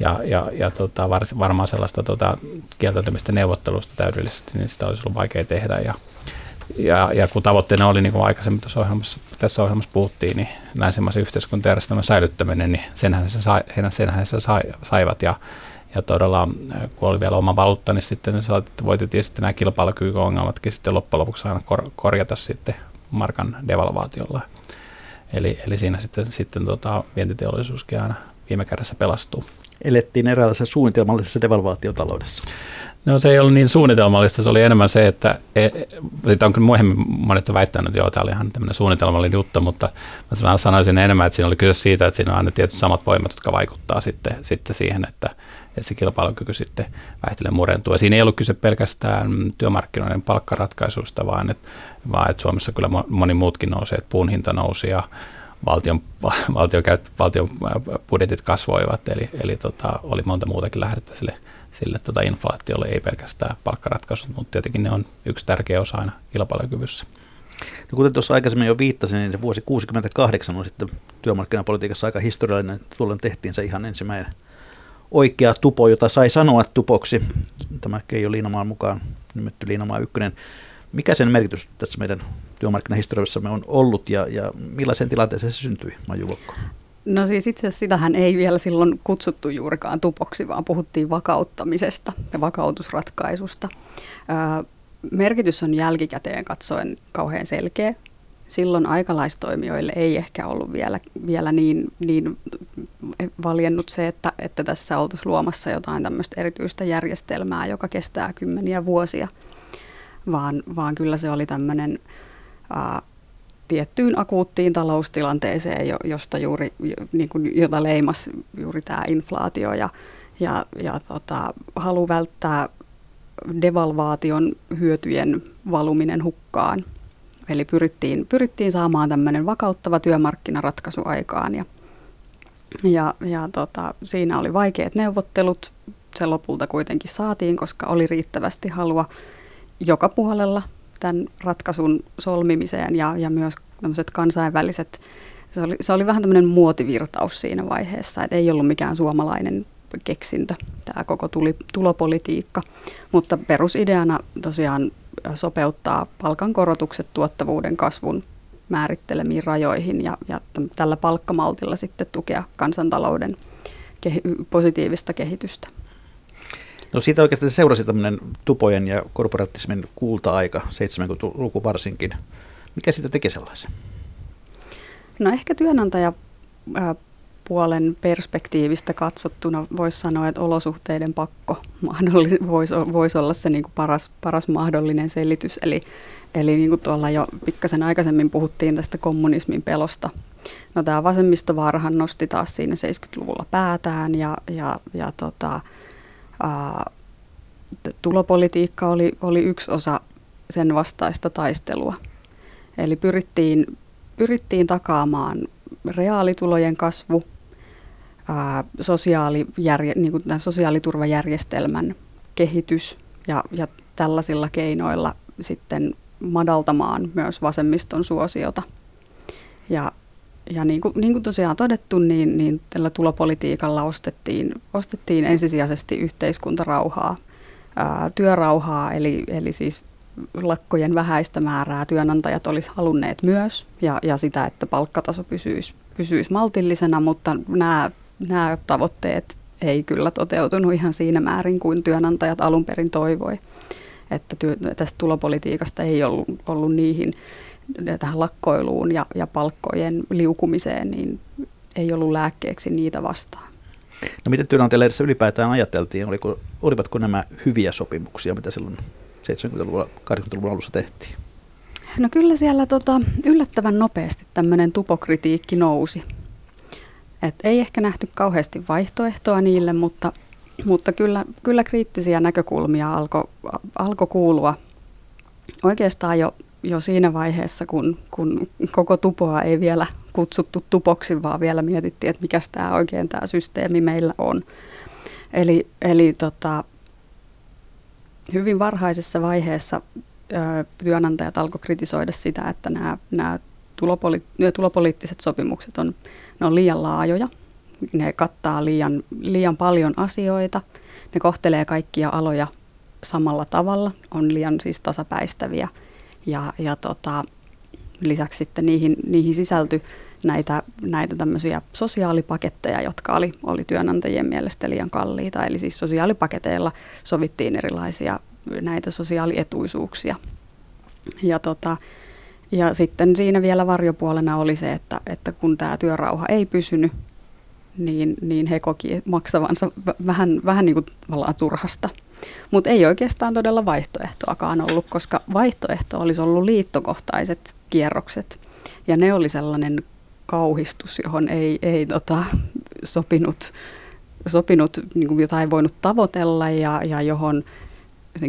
ja, ja, ja tota, var, varmaan sellaista tota, kieltäytymistä neuvottelusta täydellisesti, niin sitä olisi ollut vaikea tehdä. Ja, ja, ja kun tavoitteena oli, niin kuin aikaisemmin tässä ohjelmassa, tässä ohjelmassa puhuttiin, niin länsimaisen yhteiskuntajärjestelmän säilyttäminen, niin senhän se, sai, senhän se sai, saivat. Ja ja todella, äh, kun oli vielä oma valuutta, niin sitten voitettiin sitten nämä kilpailukykyongelmatkin sitten loppujen lopuksi aina kor- korjata sitten markan devalvaatiolla. Eli, eli siinä sitten, sitten tota, vientiteollisuuskin aina viime kädessä pelastuu. Elettiin eräänlaisessa suunnitelmallisessa devalvaatiotaloudessa. No se ei ollut niin suunnitelmallista, se oli enemmän se, että e, sitä on kyllä myöhemmin monet väittänyt, että joo, tämä oli ihan tämmöinen suunnitelmallinen juttu, mutta mä sanoisin enemmän, että siinä oli kyse siitä, että siinä on aina tietyt samat voimat, jotka vaikuttaa sitten, sitten siihen, että, että se kilpailukyky sitten vähitellen murentuu. Ja siinä ei ollut kyse pelkästään työmarkkinoiden palkkaratkaisusta, vaan että, vaan että Suomessa kyllä moni muutkin nousee, että puun hinta nousi ja valtion, valtion, valtion budjetit kasvoivat, eli, eli tota, oli monta muutakin lähdettä sille, sille tota inflaatiolle, ei pelkästään palkkaratkaisut, mutta tietenkin ne on yksi tärkeä osa aina kilpailukyvyssä. No kuten tuossa aikaisemmin jo viittasin, niin se vuosi 68 on sitten työmarkkinapolitiikassa aika historiallinen. Tuolloin tehtiin se ihan ensimmäinen oikea tupo, jota sai sanoa tupoksi. Tämä Keijo Liinamaan mukaan nimetty Liinamaa ykkönen. Mikä sen merkitys tässä meidän työmarkkinahistoriassamme on ollut ja, ja millaiseen tilanteeseen se syntyi, Maju Vokko? No siis itse asiassa sitähän ei vielä silloin kutsuttu juurikaan tupoksi, vaan puhuttiin vakauttamisesta ja vakautusratkaisusta. Merkitys on jälkikäteen katsoen kauhean selkeä. Silloin aikalaistoimijoille ei ehkä ollut vielä, vielä niin, niin valjennut se, että, että tässä oltaisiin luomassa jotain tämmöistä erityistä järjestelmää, joka kestää kymmeniä vuosia, vaan, vaan kyllä se oli tämmöinen ää, tiettyyn akuuttiin taloustilanteeseen, josta juuri, niin kuin, jota leimasi juuri tämä inflaatio ja, ja, ja tota, halu välttää devalvaation hyötyjen valuminen hukkaan. Eli pyrittiin, pyrittiin saamaan tämmöinen vakauttava työmarkkinaratkaisu aikaan ja, ja, ja tota, siinä oli vaikeat neuvottelut. Se lopulta kuitenkin saatiin, koska oli riittävästi halua joka puolella tämän ratkaisun solmimiseen ja, ja myös tämmöiset kansainväliset, se oli, se oli vähän tämmöinen muotivirtaus siinä vaiheessa, että ei ollut mikään suomalainen keksintö, tämä koko tuli, tulopolitiikka. Mutta perusideana tosiaan sopeuttaa palkankorotukset tuottavuuden kasvun määrittelemiin rajoihin ja, ja tällä palkkamaltilla sitten tukea kansantalouden kehi- positiivista kehitystä. No siitä oikeastaan seurasi tämmöinen tupojen ja korporatismin kulta-aika, 70-luku varsinkin. Mikä siitä teki sellaisen? No ehkä työnantaja puolen perspektiivistä katsottuna voisi sanoa, että olosuhteiden pakko voisi, voisi olla se niin kuin paras, paras mahdollinen selitys. Eli, eli niin kuin tuolla jo pikkasen aikaisemmin puhuttiin tästä kommunismin pelosta. No tämä vasemmistovaarahan nosti taas siinä 70-luvulla päätään ja, ja, ja tota, ää, tulopolitiikka oli, oli yksi osa sen vastaista taistelua. Eli pyrittiin, pyrittiin takaamaan reaalitulojen kasvu – sosiaalijärje, niin kuin tämän sosiaaliturvajärjestelmän kehitys ja, ja tällaisilla keinoilla sitten madaltamaan myös vasemmiston suosiota. Ja, ja niin, kuin, niin kuin tosiaan todettu, niin, niin tällä tulopolitiikalla ostettiin, ostettiin ensisijaisesti yhteiskuntarauhaa, ää, työrauhaa, eli, eli siis lakkojen vähäistä määrää työnantajat olisi halunneet myös, ja, ja sitä, että palkkataso pysyisi, pysyisi maltillisena, mutta nämä nämä tavoitteet ei kyllä toteutunut ihan siinä määrin kuin työnantajat alun perin toivoi. Että työ, tästä tulopolitiikasta ei ollut, ollut niihin tähän lakkoiluun ja, ja palkkojen liukumiseen, niin ei ollut lääkkeeksi niitä vastaan. No miten työnantajille ylipäätään ajateltiin? Oliko, olivatko nämä hyviä sopimuksia, mitä silloin 70-luvun, 80-luvun alussa tehtiin? No kyllä siellä tota, yllättävän nopeasti tämmöinen tupokritiikki nousi. Et ei ehkä nähty kauheasti vaihtoehtoa niille, mutta, mutta kyllä, kyllä kriittisiä näkökulmia alkoi alko kuulua oikeastaan jo, jo siinä vaiheessa, kun, kun koko tupoa ei vielä kutsuttu tupoksi, vaan vielä mietittiin, että mikä tämä oikein tämä systeemi meillä on. Eli, eli tota, hyvin varhaisessa vaiheessa ö, työnantajat alkoi kritisoida sitä, että nämä tulopoli- tulopoliittiset sopimukset on, ne on liian laajoja. Ne kattaa liian, liian paljon asioita. Ne kohtelee kaikkia aloja samalla tavalla, on liian siis tasapäistäviä. Ja, ja tota, lisäksi sitten niihin, niihin sisältyi näitä, näitä tämmöisiä sosiaalipaketteja, jotka oli, oli työnantajien mielestä liian kalliita. Eli siis sosiaalipaketeilla sovittiin erilaisia näitä sosiaalietuisuuksia. Ja tota, ja sitten siinä vielä varjopuolena oli se, että, että kun tämä työrauha ei pysynyt, niin, niin he koki maksavansa vähän, vähän niin kuin turhasta. Mutta ei oikeastaan todella vaihtoehtoakaan ollut, koska vaihtoehto olisi ollut liittokohtaiset kierrokset. Ja ne oli sellainen kauhistus, johon ei, ei tota, sopinut sopinut, niin kuin jota ei voinut tavoitella ja, ja johon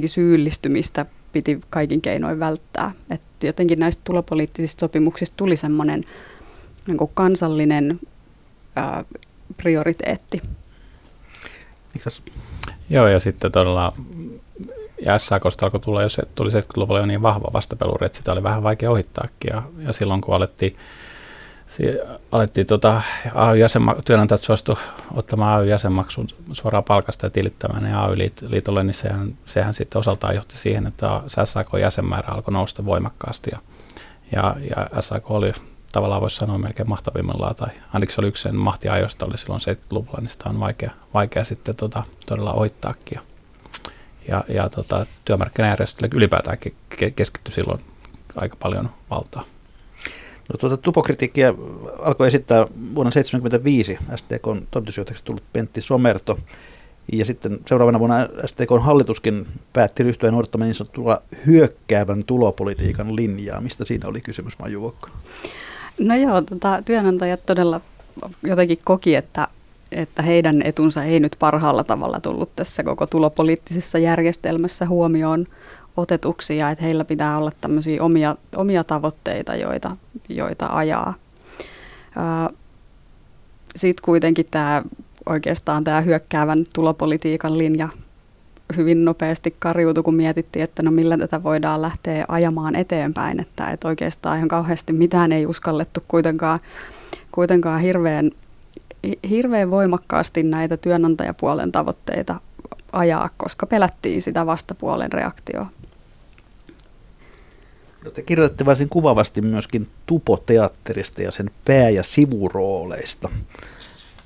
syyllistymistä piti kaikin keinoin välttää. Et jotenkin näistä tulopoliittisista sopimuksista tuli semmoinen niin kansallinen ää, prioriteetti. Mikäs? Joo, ja sitten todella ja SAKsta alkoi tulla, jos tuli 70-luvulla jo niin vahva vastapeluri, että sitä oli vähän vaikea ohittaakin. Ja, ja silloin kun alettiin, alettiin tota, AY-jäsenma- työnantajat suostu ottamaan AY-jäsenmaksun suoraan palkasta ja tilittämään ne AY-liitolle, niin sehän, sehän sitten osaltaan johti siihen, että SAK-jäsenmäärä alkoi nousta voimakkaasti. Ja, ja, ja SAK oli tavallaan voisi sanoa melkein mahtavimmillaan, tai ainakin se oli yksi sen mahtiajoista oli silloin 70-luvulla, niin sitä on vaikea, vaikea sitten tota, todella ohittaakin. Ja, ja, ja tota, työmarkkinajärjestölle ylipäätään keskittyi silloin aika paljon valtaa. No, tuota tupokritiikkiä alkoi esittää vuonna 1975 STKn toimitusjohtajaksi tullut Pentti Somerto. Ja sitten seuraavana vuonna STKn hallituskin päätti ryhtyä noudattamaan niin sanottua hyökkäävän tulopolitiikan linjaa. Mistä siinä oli kysymys, Maju? No joo, tota, työnantajat todella jotenkin koki, että, että heidän etunsa ei nyt parhaalla tavalla tullut tässä koko tulopoliittisessa järjestelmässä huomioon otetuksi ja että heillä pitää olla tämmöisiä omia, omia tavoitteita, joita, joita ajaa. Sitten kuitenkin tämä oikeastaan tämä hyökkäävän tulopolitiikan linja hyvin nopeasti karjuutui, kun mietittiin, että no millä tätä voidaan lähteä ajamaan eteenpäin. Että, että oikeastaan ihan kauheasti mitään ei uskallettu kuitenkaan, kuitenkaan hirveän, hirveän voimakkaasti näitä työnantajapuolen tavoitteita ajaa, koska pelättiin sitä vastapuolen reaktioa. No te kirjoitatte varsin kuvavasti myöskin Tupo-teatterista ja sen pää- ja sivurooleista.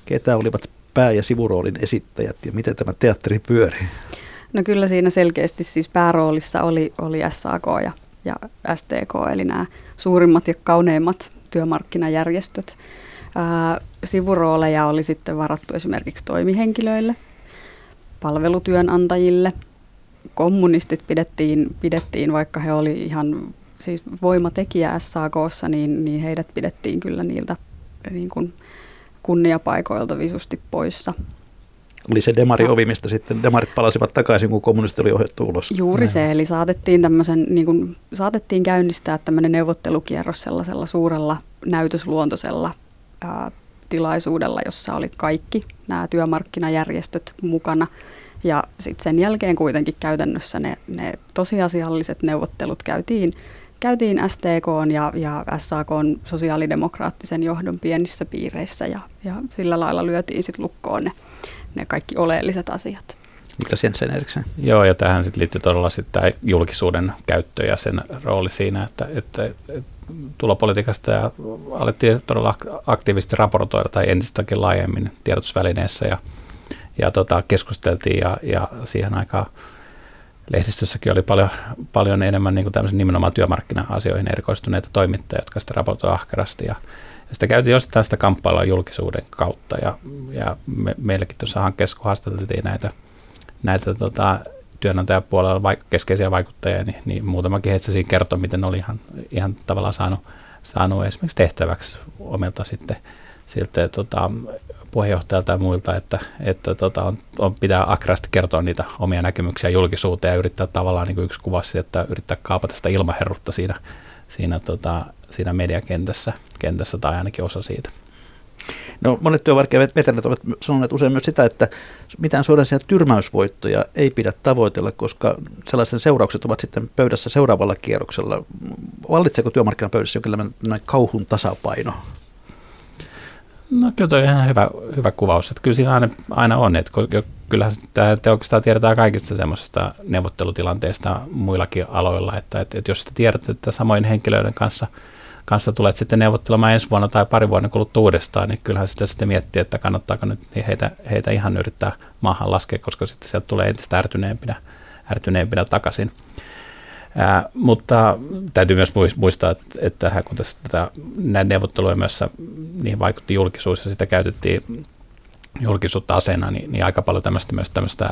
Ketä olivat pää- ja sivuroolin esittäjät ja miten tämä teatteri pyörii? No kyllä siinä selkeästi siis pääroolissa oli, oli SAK ja, ja STK, eli nämä suurimmat ja kauneimmat työmarkkinajärjestöt. Ää, sivurooleja oli sitten varattu esimerkiksi toimihenkilöille, palvelutyönantajille, kommunistit pidettiin, pidettiin vaikka he oli ihan siis voimatekijä SAKssa, niin, niin heidät pidettiin kyllä niiltä niin kuin kunniapaikoilta visusti poissa oli se demariovi, mistä sitten demarit palasivat takaisin, kun kommunisti oli ohjattu ulos. Juuri se, eli saatettiin, tämmöisen, niin kuin, saatettiin käynnistää tämmöinen neuvottelukierros sellaisella suurella näytösluontoisella ää, tilaisuudella, jossa oli kaikki nämä työmarkkinajärjestöt mukana. Ja sitten sen jälkeen kuitenkin käytännössä ne, ne tosiasialliset neuvottelut käytiin, käytiin STK ja, ja SAK sosiaalidemokraattisen johdon pienissä piireissä ja, ja sillä lailla lyötiin sitten lukkoon ne ne kaikki oleelliset asiat. Niklas Jensen Eriksen. Joo, ja tähän sitten liittyy todella sitten tämä julkisuuden käyttö ja sen rooli siinä, että, että, että tulopolitiikasta ja alettiin todella aktiivisesti raportoida tai entistäkin laajemmin tiedotusvälineissä ja, ja tota, keskusteltiin ja, ja siihen aikaan lehdistössäkin oli paljon, paljon enemmän niin kuin nimenomaan työmarkkina-asioihin erikoistuneita toimittajia, jotka sitä raportoivat ahkerasti. Ja sitä käytiin osittain sitä kamppailua julkisuuden kautta. Ja, ja me, meilläkin tuossa hankkeessa, kun haastateltiin näitä, näitä tota, työnantajapuolella vaik- keskeisiä vaikuttajia, niin, niin muutamakin heistä siinä kertoi, miten ne oli ihan, ihan tavallaan saanut, saanut esimerkiksi tehtäväksi omilta sitten siltä tota, puheenjohtajalta ja muilta, että, että tota, on, on, pitää akrasti kertoa niitä omia näkemyksiä julkisuuteen ja yrittää tavallaan niin kuin yksi kuvasi, että yrittää kaapata sitä ilmaherrutta siinä, siinä tota, siinä mediakentässä kentässä, tai ainakin osa siitä. No, monet työmarkkinaveteranit ovat sanoneet usein myös sitä, että mitään suoraisia tyrmäysvoittoja ei pidä tavoitella, koska sellaisten seuraukset ovat sitten pöydässä seuraavalla kierroksella. Vallitseeko työmarkkinapöydässä jonkinlainen kauhun tasapaino? No kyllä tuo on ihan hyvä, hyvä kuvaus, että kyllä siinä aina, aina on, että kyllähän te oikeastaan tiedetään kaikista semmoisesta neuvottelutilanteesta muillakin aloilla, että, että, että jos te tiedätte, että samoin henkilöiden kanssa – kanssa tulet sitten neuvottelemaan ensi vuonna tai pari vuoden kuluttua uudestaan, niin kyllähän sitä sitten miettii, että kannattaako nyt niin heitä, heitä ihan yrittää maahan laskea, koska sitten sieltä tulee entistä ärtyneempinä, ärtyneempinä takaisin. Ää, mutta täytyy myös muistaa, että, että kun tässä tätä, näitä neuvotteluja myös niihin vaikutti julkisuus ja sitä käytettiin julkisuutta aseena, niin, niin aika paljon tämmöistä, myös tämmöistä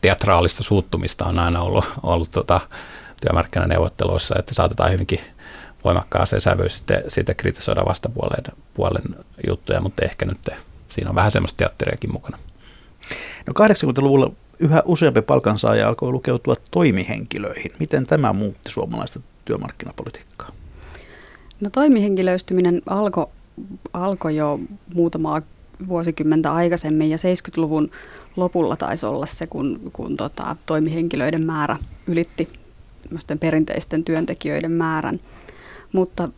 teatraalista suuttumista on aina ollut, ollut tota, työmarkkinaneuvotteluissa, että saatetaan hyvinkin voimakkaaseen sävyyn sitten, sitten kritisoida vastapuolen puolen juttuja, mutta ehkä nyt siinä on vähän semmoista teatteriakin mukana. No 80-luvulla yhä useampi palkansaaja alkoi lukeutua toimihenkilöihin. Miten tämä muutti suomalaista työmarkkinapolitiikkaa? No toimihenkilöistyminen alkoi alko jo muutamaa vuosikymmentä aikaisemmin ja 70-luvun lopulla taisi olla se, kun, kun tota, toimihenkilöiden määrä ylitti perinteisten työntekijöiden määrän. Mutta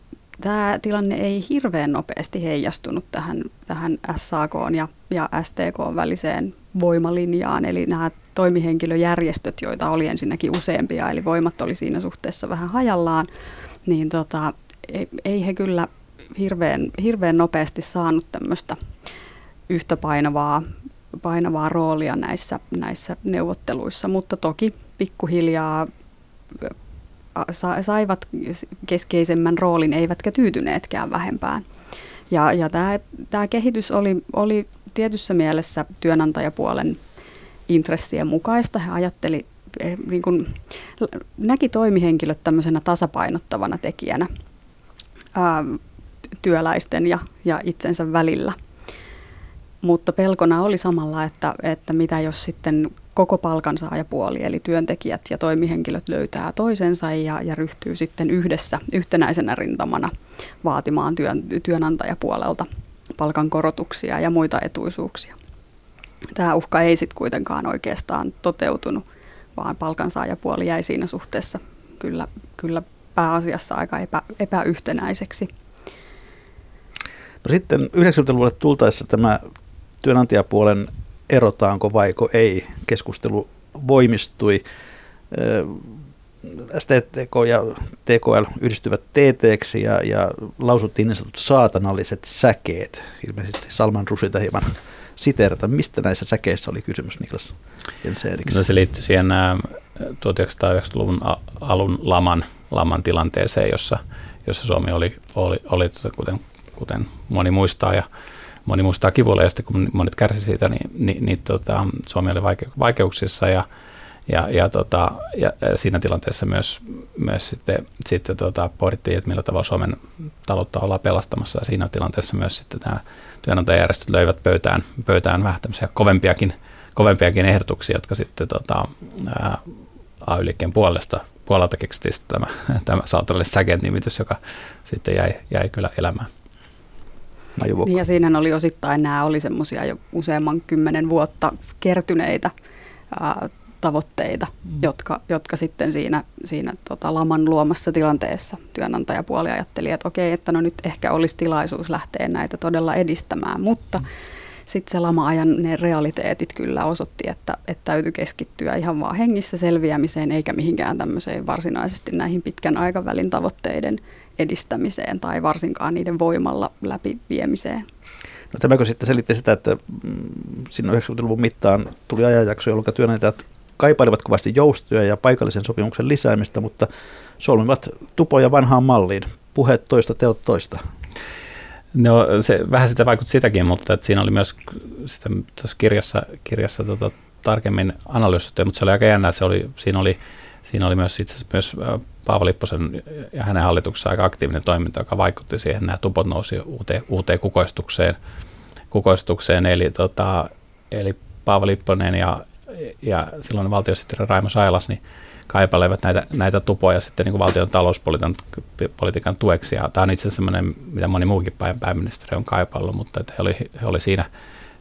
tämä tilanne ei hirveän nopeasti heijastunut tähän, tähän SAK ja, ja STK väliseen voimalinjaan. Eli nämä toimihenkilöjärjestöt, joita oli ensinnäkin useampia, eli voimat oli siinä suhteessa vähän hajallaan, niin tota, ei, ei he kyllä hirveän, hirveän nopeasti saanut tämmöistä yhtä painavaa, painavaa roolia näissä, näissä neuvotteluissa, mutta toki pikkuhiljaa saivat keskeisemmän roolin, eivätkä tyytyneetkään vähempään. Ja, ja tämä, tämä kehitys oli, oli tietyssä mielessä työnantajapuolen intressien mukaista. He ajatteli, eh, niin kuin, näki toimihenkilöt tämmöisenä tasapainottavana tekijänä ää, työläisten ja, ja itsensä välillä. Mutta pelkona oli samalla, että, että mitä jos sitten koko palkansaajapuoli, eli työntekijät ja toimihenkilöt löytää toisensa ja, ja ryhtyy sitten yhdessä yhtenäisenä rintamana vaatimaan työn, työnantajapuolelta palkankorotuksia ja muita etuisuuksia. Tämä uhka ei sitten kuitenkaan oikeastaan toteutunut, vaan palkansaajapuoli jäi siinä suhteessa kyllä, kyllä pääasiassa aika epä, epäyhtenäiseksi. No sitten 90-luvulle tultaessa tämä työnantajapuolen erotaanko vaiko ei keskustelu voimistui. STTK ja TKL yhdistyvät tt ja, ja lausuttiin niin sanotut saatanalliset säkeet. Ilmeisesti Salman Rusilta hieman siteerata. Mistä näissä säkeissä oli kysymys, Niklas Jensen No se liittyy siihen 1990-luvun alun laman, laman tilanteeseen, jossa, jossa Suomi oli, oli, oli tota, kuten, kuten moni muistaa, ja moni muistaa kivulla, ja sitten kun monet kärsi siitä, niin, niin, niin tota, Suomi oli vaike- vaikeuksissa, ja, ja, ja, tota, ja siinä tilanteessa myös, myös sitten, sitten tota, pohdittiin, että millä tavalla Suomen taloutta ollaan pelastamassa, ja siinä tilanteessa myös sitten nämä työnantajajärjestöt löivät pöytään, pöytään vähän tämmöisiä kovempiakin, kovempiakin ehdotuksia, jotka sitten tota, AY-liikkeen puolesta, puolelta keksittiin tämä, tämä saatanalle säket-nimitys, joka sitten jäi, jäi kyllä elämään. Niin ja siinä oli osittain nämä oli semmoisia jo useamman kymmenen vuotta kertyneitä ää, tavoitteita, mm. jotka, jotka sitten siinä, siinä tota, laman luomassa tilanteessa työnantajapuoli ajatteli, että okei, että no nyt ehkä olisi tilaisuus lähteä näitä todella edistämään, mutta mm. sitten se lama-ajan ne realiteetit kyllä osoitti, että, että täytyy keskittyä ihan vaan hengissä selviämiseen eikä mihinkään tämmöiseen varsinaisesti näihin pitkän aikavälin tavoitteiden edistämiseen tai varsinkaan niiden voimalla läpiviemiseen. No tämäkö sitten selitti sitä, että mm, sinne 90-luvun mittaan tuli ajanjakso, jolloin työnantajat kaipailivat kovasti joustoja ja paikallisen sopimuksen lisäämistä, mutta solmivat tupoja vanhaan malliin. Puheet toista, teot toista. No se, vähän sitä vaikutti sitäkin, mutta että siinä oli myös sitä tuossa kirjassa, kirjassa tota, tarkemmin analysoitu, mutta se oli aika jännä. Se oli, siinä, oli, siinä oli myös itse myös Paavo Lipposen ja hänen hallituksessa aika aktiivinen toiminta, joka vaikutti siihen, että nämä tupot nousi uuteen, uuteen kukoistukseen, kukoistukseen. Eli, tota, eli Paavo Lipponen ja, ja silloin valtiosihteeri Raimo Sailas niin kaipailevat näitä, näitä tupoja sitten niin kuin valtion talouspolitiikan tueksi. Ja tämä on itse asiassa sellainen, mitä moni muukin pääministeri on kaipaillut, mutta että he oli, oli siinä,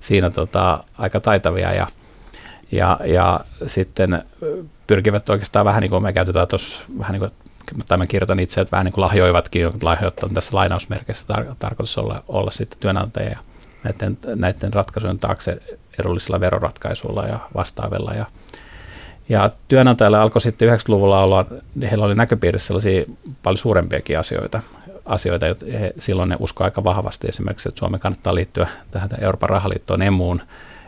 siinä tota, aika taitavia ja, ja, ja sitten pyrkivät oikeastaan vähän niin kuin me käytetään tuossa, vähän niin kuin, tai mä kirjoitan itse, että vähän niin kuin lahjoivatkin, lahjoittaa tässä lainausmerkissä tar- tarkoitus olla, olla sitten työnantajia näiden, näiden ratkaisujen taakse edullisilla veroratkaisuilla ja vastaavilla. Ja, ja työnantajalle alkoi sitten 90-luvulla olla, heillä oli näköpiirissä sellaisia paljon suurempiakin asioita, asioita joita he, silloin ne uskoivat aika vahvasti esimerkiksi, että Suomen kannattaa liittyä tähän Euroopan rahaliittoon emuun,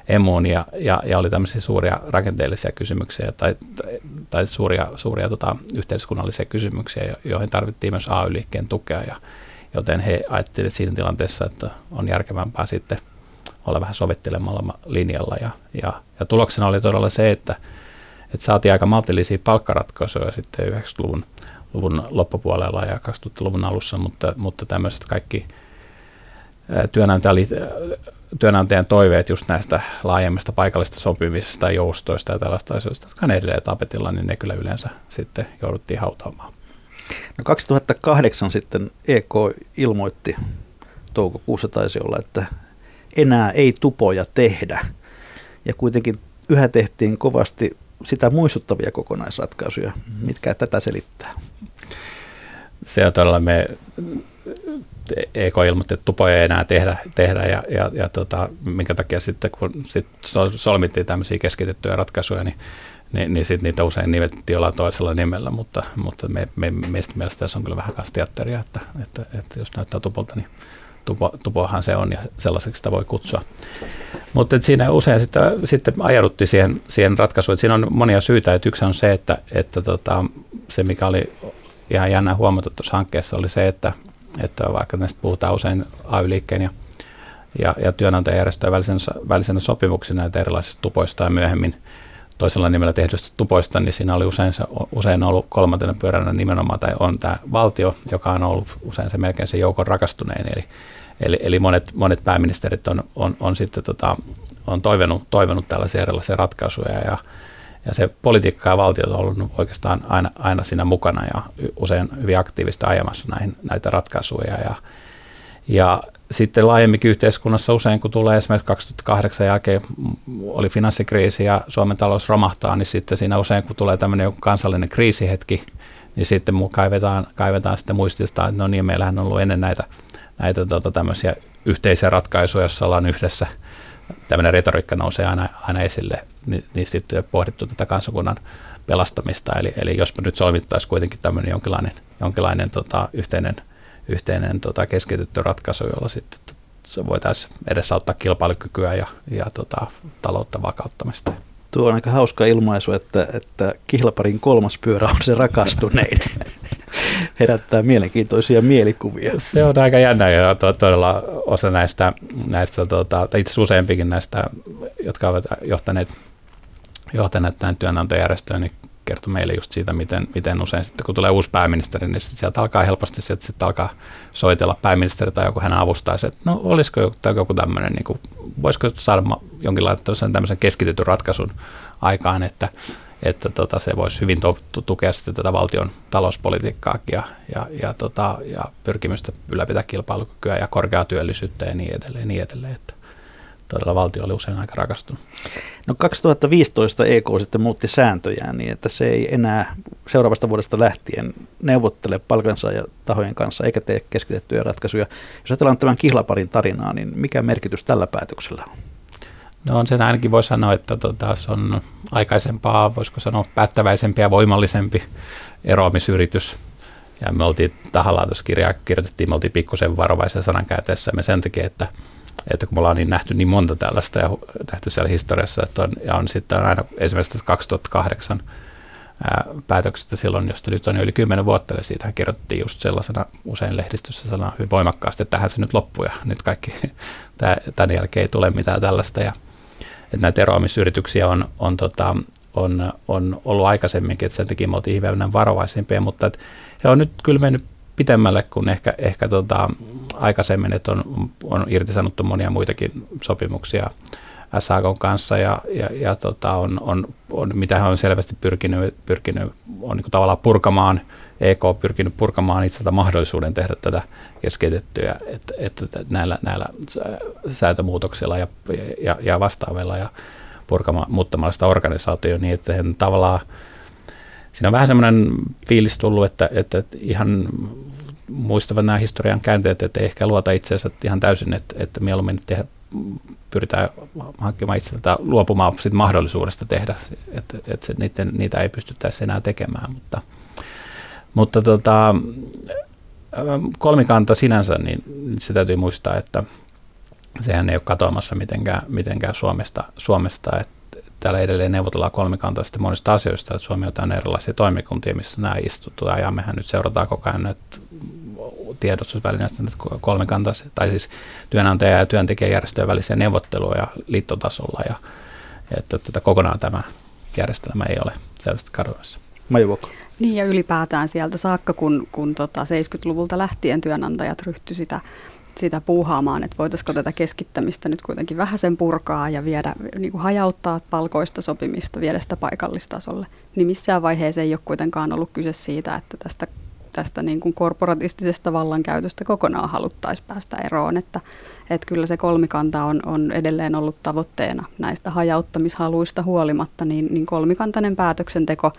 emuun ja, ja, ja oli tämmöisiä suuria rakenteellisia kysymyksiä tai, tai, tai suuria, suuria tota, yhteiskunnallisia kysymyksiä, joihin tarvittiin myös AY-liikkeen tukea, ja, joten he ajattelivat siinä tilanteessa, että on järkevämpää sitten olla vähän sovittelemalla linjalla. Ja, ja, ja tuloksena oli todella se, että, että saatiin aika maltillisia palkkaratkaisuja sitten 90-luvun luvun loppupuolella ja 2000-luvun alussa, mutta, mutta tämmöiset kaikki työnantajat työnantajan toiveet just näistä laajemmista paikallista sopimisista, joustoista ja tällaista asioista, jotka on edelleen tapetilla, niin ne kyllä yleensä sitten jouduttiin hautaamaan. No 2008 sitten EK ilmoitti, toukokuussa taisi olla, että enää ei tupoja tehdä. Ja kuitenkin yhä tehtiin kovasti sitä muistuttavia kokonaisratkaisuja. Mitkä tätä selittää? Se on todella me EK ilmoitti, että tupoja ei enää tehdä, tehdä ja, ja, ja tota, minkä takia sitten kun sit solmittiin tämmöisiä keskitettyjä ratkaisuja, niin, niin, niin sit niitä usein nimettiin jollain toisella nimellä, mutta, mutta me, me, meistä mielestä tässä on kyllä vähän kanssa teatteria, että, että, että jos näyttää tupolta, niin tupo, tupohan se on ja sellaiseksi sitä voi kutsua. Mutta siinä usein sitten, sitten ajauduttiin siihen, siihen ratkaisuun, että siinä on monia syitä, että yksi on se, että, että tota, se mikä oli ihan jännä huomata tuossa hankkeessa oli se, että, että vaikka näistä puhutaan usein AY-liikkeen ja, ja, ja työnantajajärjestöjen välisenä, välisenä sopimuksena näitä erilaisista tupoista ja myöhemmin toisella nimellä tehdyistä tupoista, niin siinä oli usein, se, usein ollut kolmantena pyöränä nimenomaan, tai on tämä valtio, joka on ollut usein se melkein se joukon rakastunein, eli, eli, eli monet, monet pääministerit on, on, on sitten tota, on toivonut, toivonut tällaisia erilaisia ratkaisuja, ja, ja se politiikka ja valtio on ollut oikeastaan aina, aina siinä mukana, ja usein hyvin aktiivista ajamassa näihin, näitä ratkaisuja, ja, ja sitten laajemminkin yhteiskunnassa usein, kun tulee esimerkiksi 2008 jälkeen oli finanssikriisi ja Suomen talous romahtaa, niin sitten siinä usein, kun tulee tämmöinen joku kansallinen kriisihetki, niin sitten kaivetaan, kaivetaan sitten muistista, että no niin, meillähän on ollut ennen näitä, näitä tota, tämmöisiä yhteisiä ratkaisuja, joissa ollaan yhdessä, tämmöinen retoriikka nousee aina, aina esille, niin, niin sitten pohdittu tätä kansakunnan pelastamista. Eli, eli jos me nyt solmittaisiin kuitenkin tämmöinen jonkinlainen, jonkinlainen tota, yhteinen – yhteinen tota, keskitetty ratkaisu, jolla sitten se voitaisiin edesauttaa kilpailukykyä ja, ja tota, taloutta vakauttamista. Tuo on aika hauska ilmaisu, että, että kihlaparin kolmas pyörä on se rakastunein. Herättää mielenkiintoisia mielikuvia. Se on aika jännä ja to, todella osa näistä, näistä tota, tai itse asiassa useampikin näistä, jotka ovat johtaneet, johtaneet tämän työnantajärjestöön, niin kertoi meille just siitä, miten, miten usein sitten kun tulee uusi pääministeri, niin sitten sieltä alkaa helposti sieltä sitten alkaa soitella pääministeri tai joku hänen avustaisi, että no olisiko joku, joku tämmöinen, niin kuin, voisiko saada jonkinlainen tämmöisen keskitytyn ratkaisun aikaan, että, että tota, se voisi hyvin to, tukea sitten tätä valtion talouspolitiikkaakin ja, ja, ja, tota, ja pyrkimystä ylläpitää kilpailukykyä ja korkeaa työllisyyttä ja niin edelleen. Niin edelleen että todella valtio oli usein aika rakastunut. No 2015 EK sitten muutti sääntöjään niin, että se ei enää seuraavasta vuodesta lähtien neuvottele palkansaajatahojen kanssa eikä tee keskitettyjä ratkaisuja. Jos ajatellaan tämän kihlaparin tarinaa, niin mikä merkitys tällä päätöksellä on? No on sen ainakin voi sanoa, että tota, se on aikaisempaa, voisiko sanoa päättäväisempi ja voimallisempi eroamisyritys. Ja me oltiin tahallaan tuossa kirjaa kirjoitettiin, me oltiin pikkusen varovaisen sanankäytössä me sen takia, että että kun me ollaan niin nähty niin monta tällaista ja nähty siellä historiassa, että on, ja on sitten aina esimerkiksi 2008 ää, päätöksestä silloin, josta nyt on jo yli kymmenen vuotta, ja siitä kirjoitettiin just sellaisena usein lehdistössä sana hyvin voimakkaasti, että tähän se nyt loppuu ja nyt kaikki, tämän jälkeen ei tule mitään tällaista. Ja, että näitä eroamisyrityksiä on, on, tota, on, on ollut aikaisemminkin, että sen takia me oltiin varovaisempia, mutta että he on nyt kyllä mennyt pitemmälle kuin ehkä, ehkä tota, aikaisemmin, että on, on irtisanottu monia muitakin sopimuksia SAK kanssa ja, ja, ja tota, on, on, on, mitä hän on selvästi pyrkinyt, pyrkinyt on niin tavallaan purkamaan, EK on pyrkinyt purkamaan itseltä mahdollisuuden tehdä tätä keskitettyä, että, että näillä, näillä säätömuutoksilla ja, ja, ja vastaavilla ja purkamaan, muuttamalla sitä organisaatioa niin, että he tavallaan siinä on vähän semmoinen fiilis tullut, että, että, ihan muistavat nämä historian käänteet, että ei ehkä luota itseensä ihan täysin, että, että mieluummin tehdä, pyritään hankkimaan itseltä luopumaan sit mahdollisuudesta tehdä, että, että se, niiden, niitä ei pystyttäisi enää tekemään, mutta, mutta tota, kolmikanta sinänsä, niin se täytyy muistaa, että sehän ei ole katoamassa mitenkään, mitenkään Suomesta, Suomesta että täällä edelleen neuvotellaan kolmikantaisesti monista asioista, että Suomi on täynnä erilaisia toimikuntia, missä nämä istuttuja, ja mehän nyt seurataan koko ajan näitä tiedotusvälineistä kolmikantaisia, tai siis työnantaja- ja työntekijäjärjestöjen välisiä neuvotteluja liittotasolla, ja että tätä kokonaan tämä järjestelmä ei ole selvästi kadonnassa. Maijuvokko. Niin ja ylipäätään sieltä saakka, kun, kun tota 70-luvulta lähtien työnantajat ryhtyivät sitä sitä puuhaamaan, että voitaisiko tätä keskittämistä nyt kuitenkin vähän sen purkaa ja viedä, niin kuin hajauttaa palkoista sopimista, viedä sitä paikallistasolle. Niin missään vaiheessa ei ole kuitenkaan ollut kyse siitä, että tästä, tästä niin kuin korporatistisesta vallankäytöstä kokonaan haluttaisiin päästä eroon. Että, että kyllä se kolmikanta on, on edelleen ollut tavoitteena näistä hajauttamishaluista huolimatta, niin, niin kolmikantainen päätöksenteko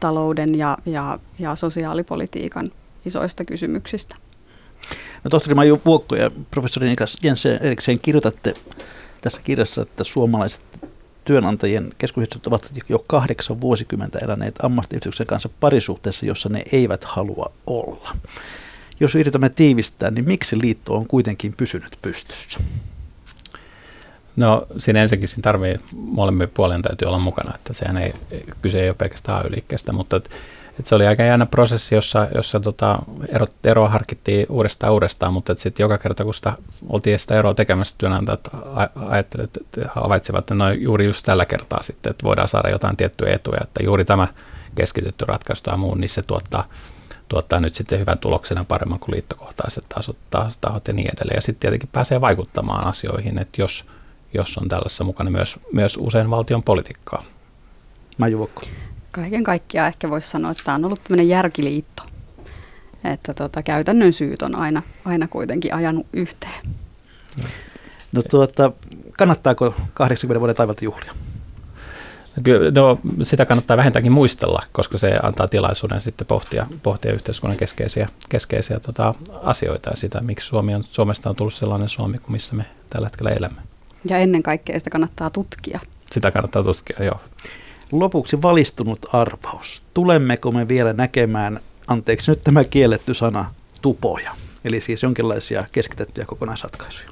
talouden ja, ja, ja sosiaalipolitiikan isoista kysymyksistä. No, tohtori Maiju Vuokko ja professori Niklas Jensen erikseen kirjoitatte tässä kirjassa, että suomalaiset työnantajien keskusjärjestöt ovat jo kahdeksan vuosikymmentä eläneet ammattiyhdistyksen kanssa parisuhteessa, jossa ne eivät halua olla. Jos yritämme tiivistää, niin miksi liitto on kuitenkin pysynyt pystyssä? No siinä ensinnäkin siinä tarvii, molemmille puolen täytyy olla mukana, että sehän ei, kyse ei ole pelkästään ay mutta että et se oli aika jännä prosessi, jossa, jossa tota, ero, eroa harkittiin uudestaan uudestaan, mutta sitten joka kerta, kun sitä oltiin sitä eroa tekemässä, työnantajat ajattelivat, että havaitsivat, että no juuri just tällä kertaa sitten, että voidaan saada jotain tiettyjä etuja, että juuri tämä keskitytty ratkaisu tai muu, niin se tuottaa, tuottaa nyt sitten hyvän tuloksena paremman kuin liittokohtaiset tasot, tahot ja niin edelleen. Ja sitten tietenkin pääsee vaikuttamaan asioihin, että jos, jos on tällaisessa mukana myös, myös usein valtion politiikkaa. Mä Juvokko kaiken kaikkiaan ehkä voisi sanoa, että tämä on ollut tämmöinen järkiliitto. Että tota, käytännön syyt on aina, aina kuitenkin ajanut yhteen. No tuota, kannattaako 80 vuoden taivalta juhlia? No, sitä kannattaa vähintäänkin muistella, koska se antaa tilaisuuden sitten pohtia, pohtia yhteiskunnan keskeisiä, keskeisiä tota, asioita ja sitä, miksi Suomi on, Suomesta on tullut sellainen Suomi kuin missä me tällä hetkellä elämme. Ja ennen kaikkea sitä kannattaa tutkia. Sitä kannattaa tutkia, joo. Lopuksi valistunut arvaus. Tulemmeko me vielä näkemään, anteeksi nyt tämä kielletty sana, tupoja? Eli siis jonkinlaisia keskitettyjä kokonaisratkaisuja.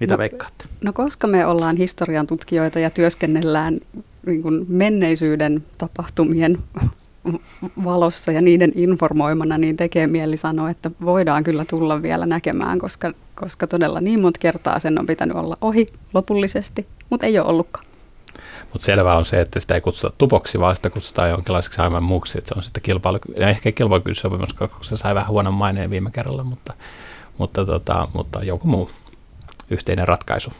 Mitä no, veikkaatte? No koska me ollaan historian tutkijoita ja työskennellään niin kuin menneisyyden tapahtumien valossa ja niiden informoimana, niin tekee mieli sanoa, että voidaan kyllä tulla vielä näkemään, koska, koska todella niin monta kertaa sen on pitänyt olla ohi lopullisesti, mutta ei ole ollutkaan. Mutta selvää on se, että sitä ei kutsuta tupoksi, vaan sitä kutsutaan jonkinlaiseksi aivan muuksi. Että se on sitten kilpailu, ja ehkä kilpailukykysopimus, koska se sai vähän huonon maineen viime kerralla, mutta, mutta, tota, mutta joku muu yhteinen ratkaisu.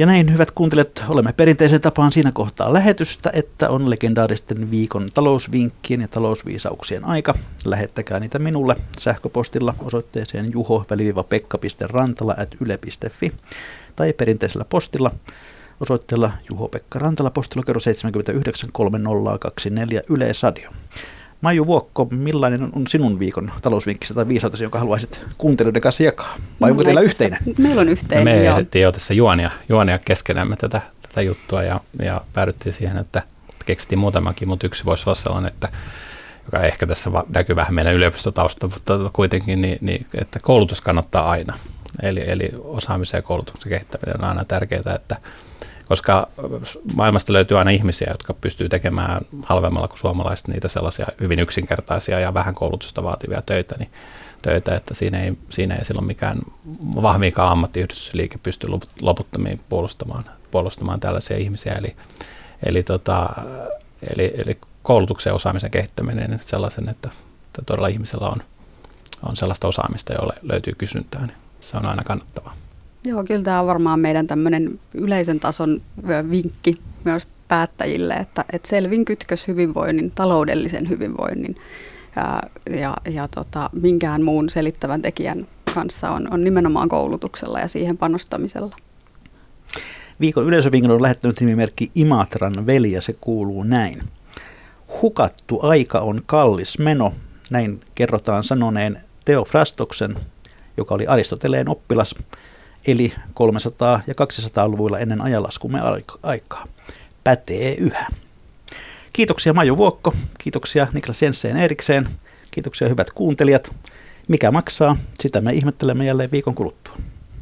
Ja näin, hyvät kuuntelijat, olemme perinteisen tapaan siinä kohtaa lähetystä, että on legendaaristen viikon talousvinkkien ja talousviisauksien aika. Lähettäkää niitä minulle sähköpostilla osoitteeseen juho-pekka.rantala.yle.fi tai perinteisellä postilla osoitteella Juho-Pekka Rantala, postilokero 793024 Yleisradio. Maiju Vuokko, millainen on sinun viikon talousvinkkisi tai viisautasi, jonka haluaisit kuuntelijoiden kanssa jakaa? Vai onko teillä yhteinen? Meillä on yhteinen, Me ehdittiin jo tässä juonia, juonia keskenämme tätä, tätä juttua ja, ja päädyttiin siihen, että keksittiin muutamakin, mutta yksi voisi olla sellainen, että joka ehkä tässä näkyy vähän meidän yliopistotausta, mutta kuitenkin, niin, niin, että koulutus kannattaa aina. Eli, eli osaamisen ja koulutuksen kehittäminen on aina tärkeää, että koska maailmasta löytyy aina ihmisiä, jotka pystyy tekemään halvemmalla kuin suomalaiset niitä sellaisia hyvin yksinkertaisia ja vähän koulutusta vaativia töitä, niin töitä, että siinä ei, siinä ei silloin mikään vahviikaan ammattiyhdistysliike pysty loputtomiin puolustamaan, puolustamaan tällaisia ihmisiä. Eli, eli, tota, eli, eli koulutuksen ja osaamisen kehittäminen sellaisen, että, että todella ihmisellä on, on sellaista osaamista, jolle löytyy kysyntää, niin se on aina kannattavaa. Joo, kyllä tämä on varmaan meidän tämmöinen yleisen tason vinkki myös päättäjille, että, että selvin kytkös hyvinvoinnin, taloudellisen hyvinvoinnin ja, ja, ja tota, minkään muun selittävän tekijän kanssa on, on nimenomaan koulutuksella ja siihen panostamisella. Viikon yleisövinkon on lähettänyt nimimerkki Imatran veli ja se kuuluu näin. Hukattu aika on kallis meno, näin kerrotaan sanoneen Teo Frastoksen, joka oli Aristoteleen oppilas – eli 300- ja 200-luvuilla ennen ajanlaskumme aikaa. Pätee yhä. Kiitoksia Maju Vuokko, kiitoksia Niklas Jensen Erikseen, kiitoksia hyvät kuuntelijat. Mikä maksaa, sitä me ihmettelemme jälleen viikon kuluttua.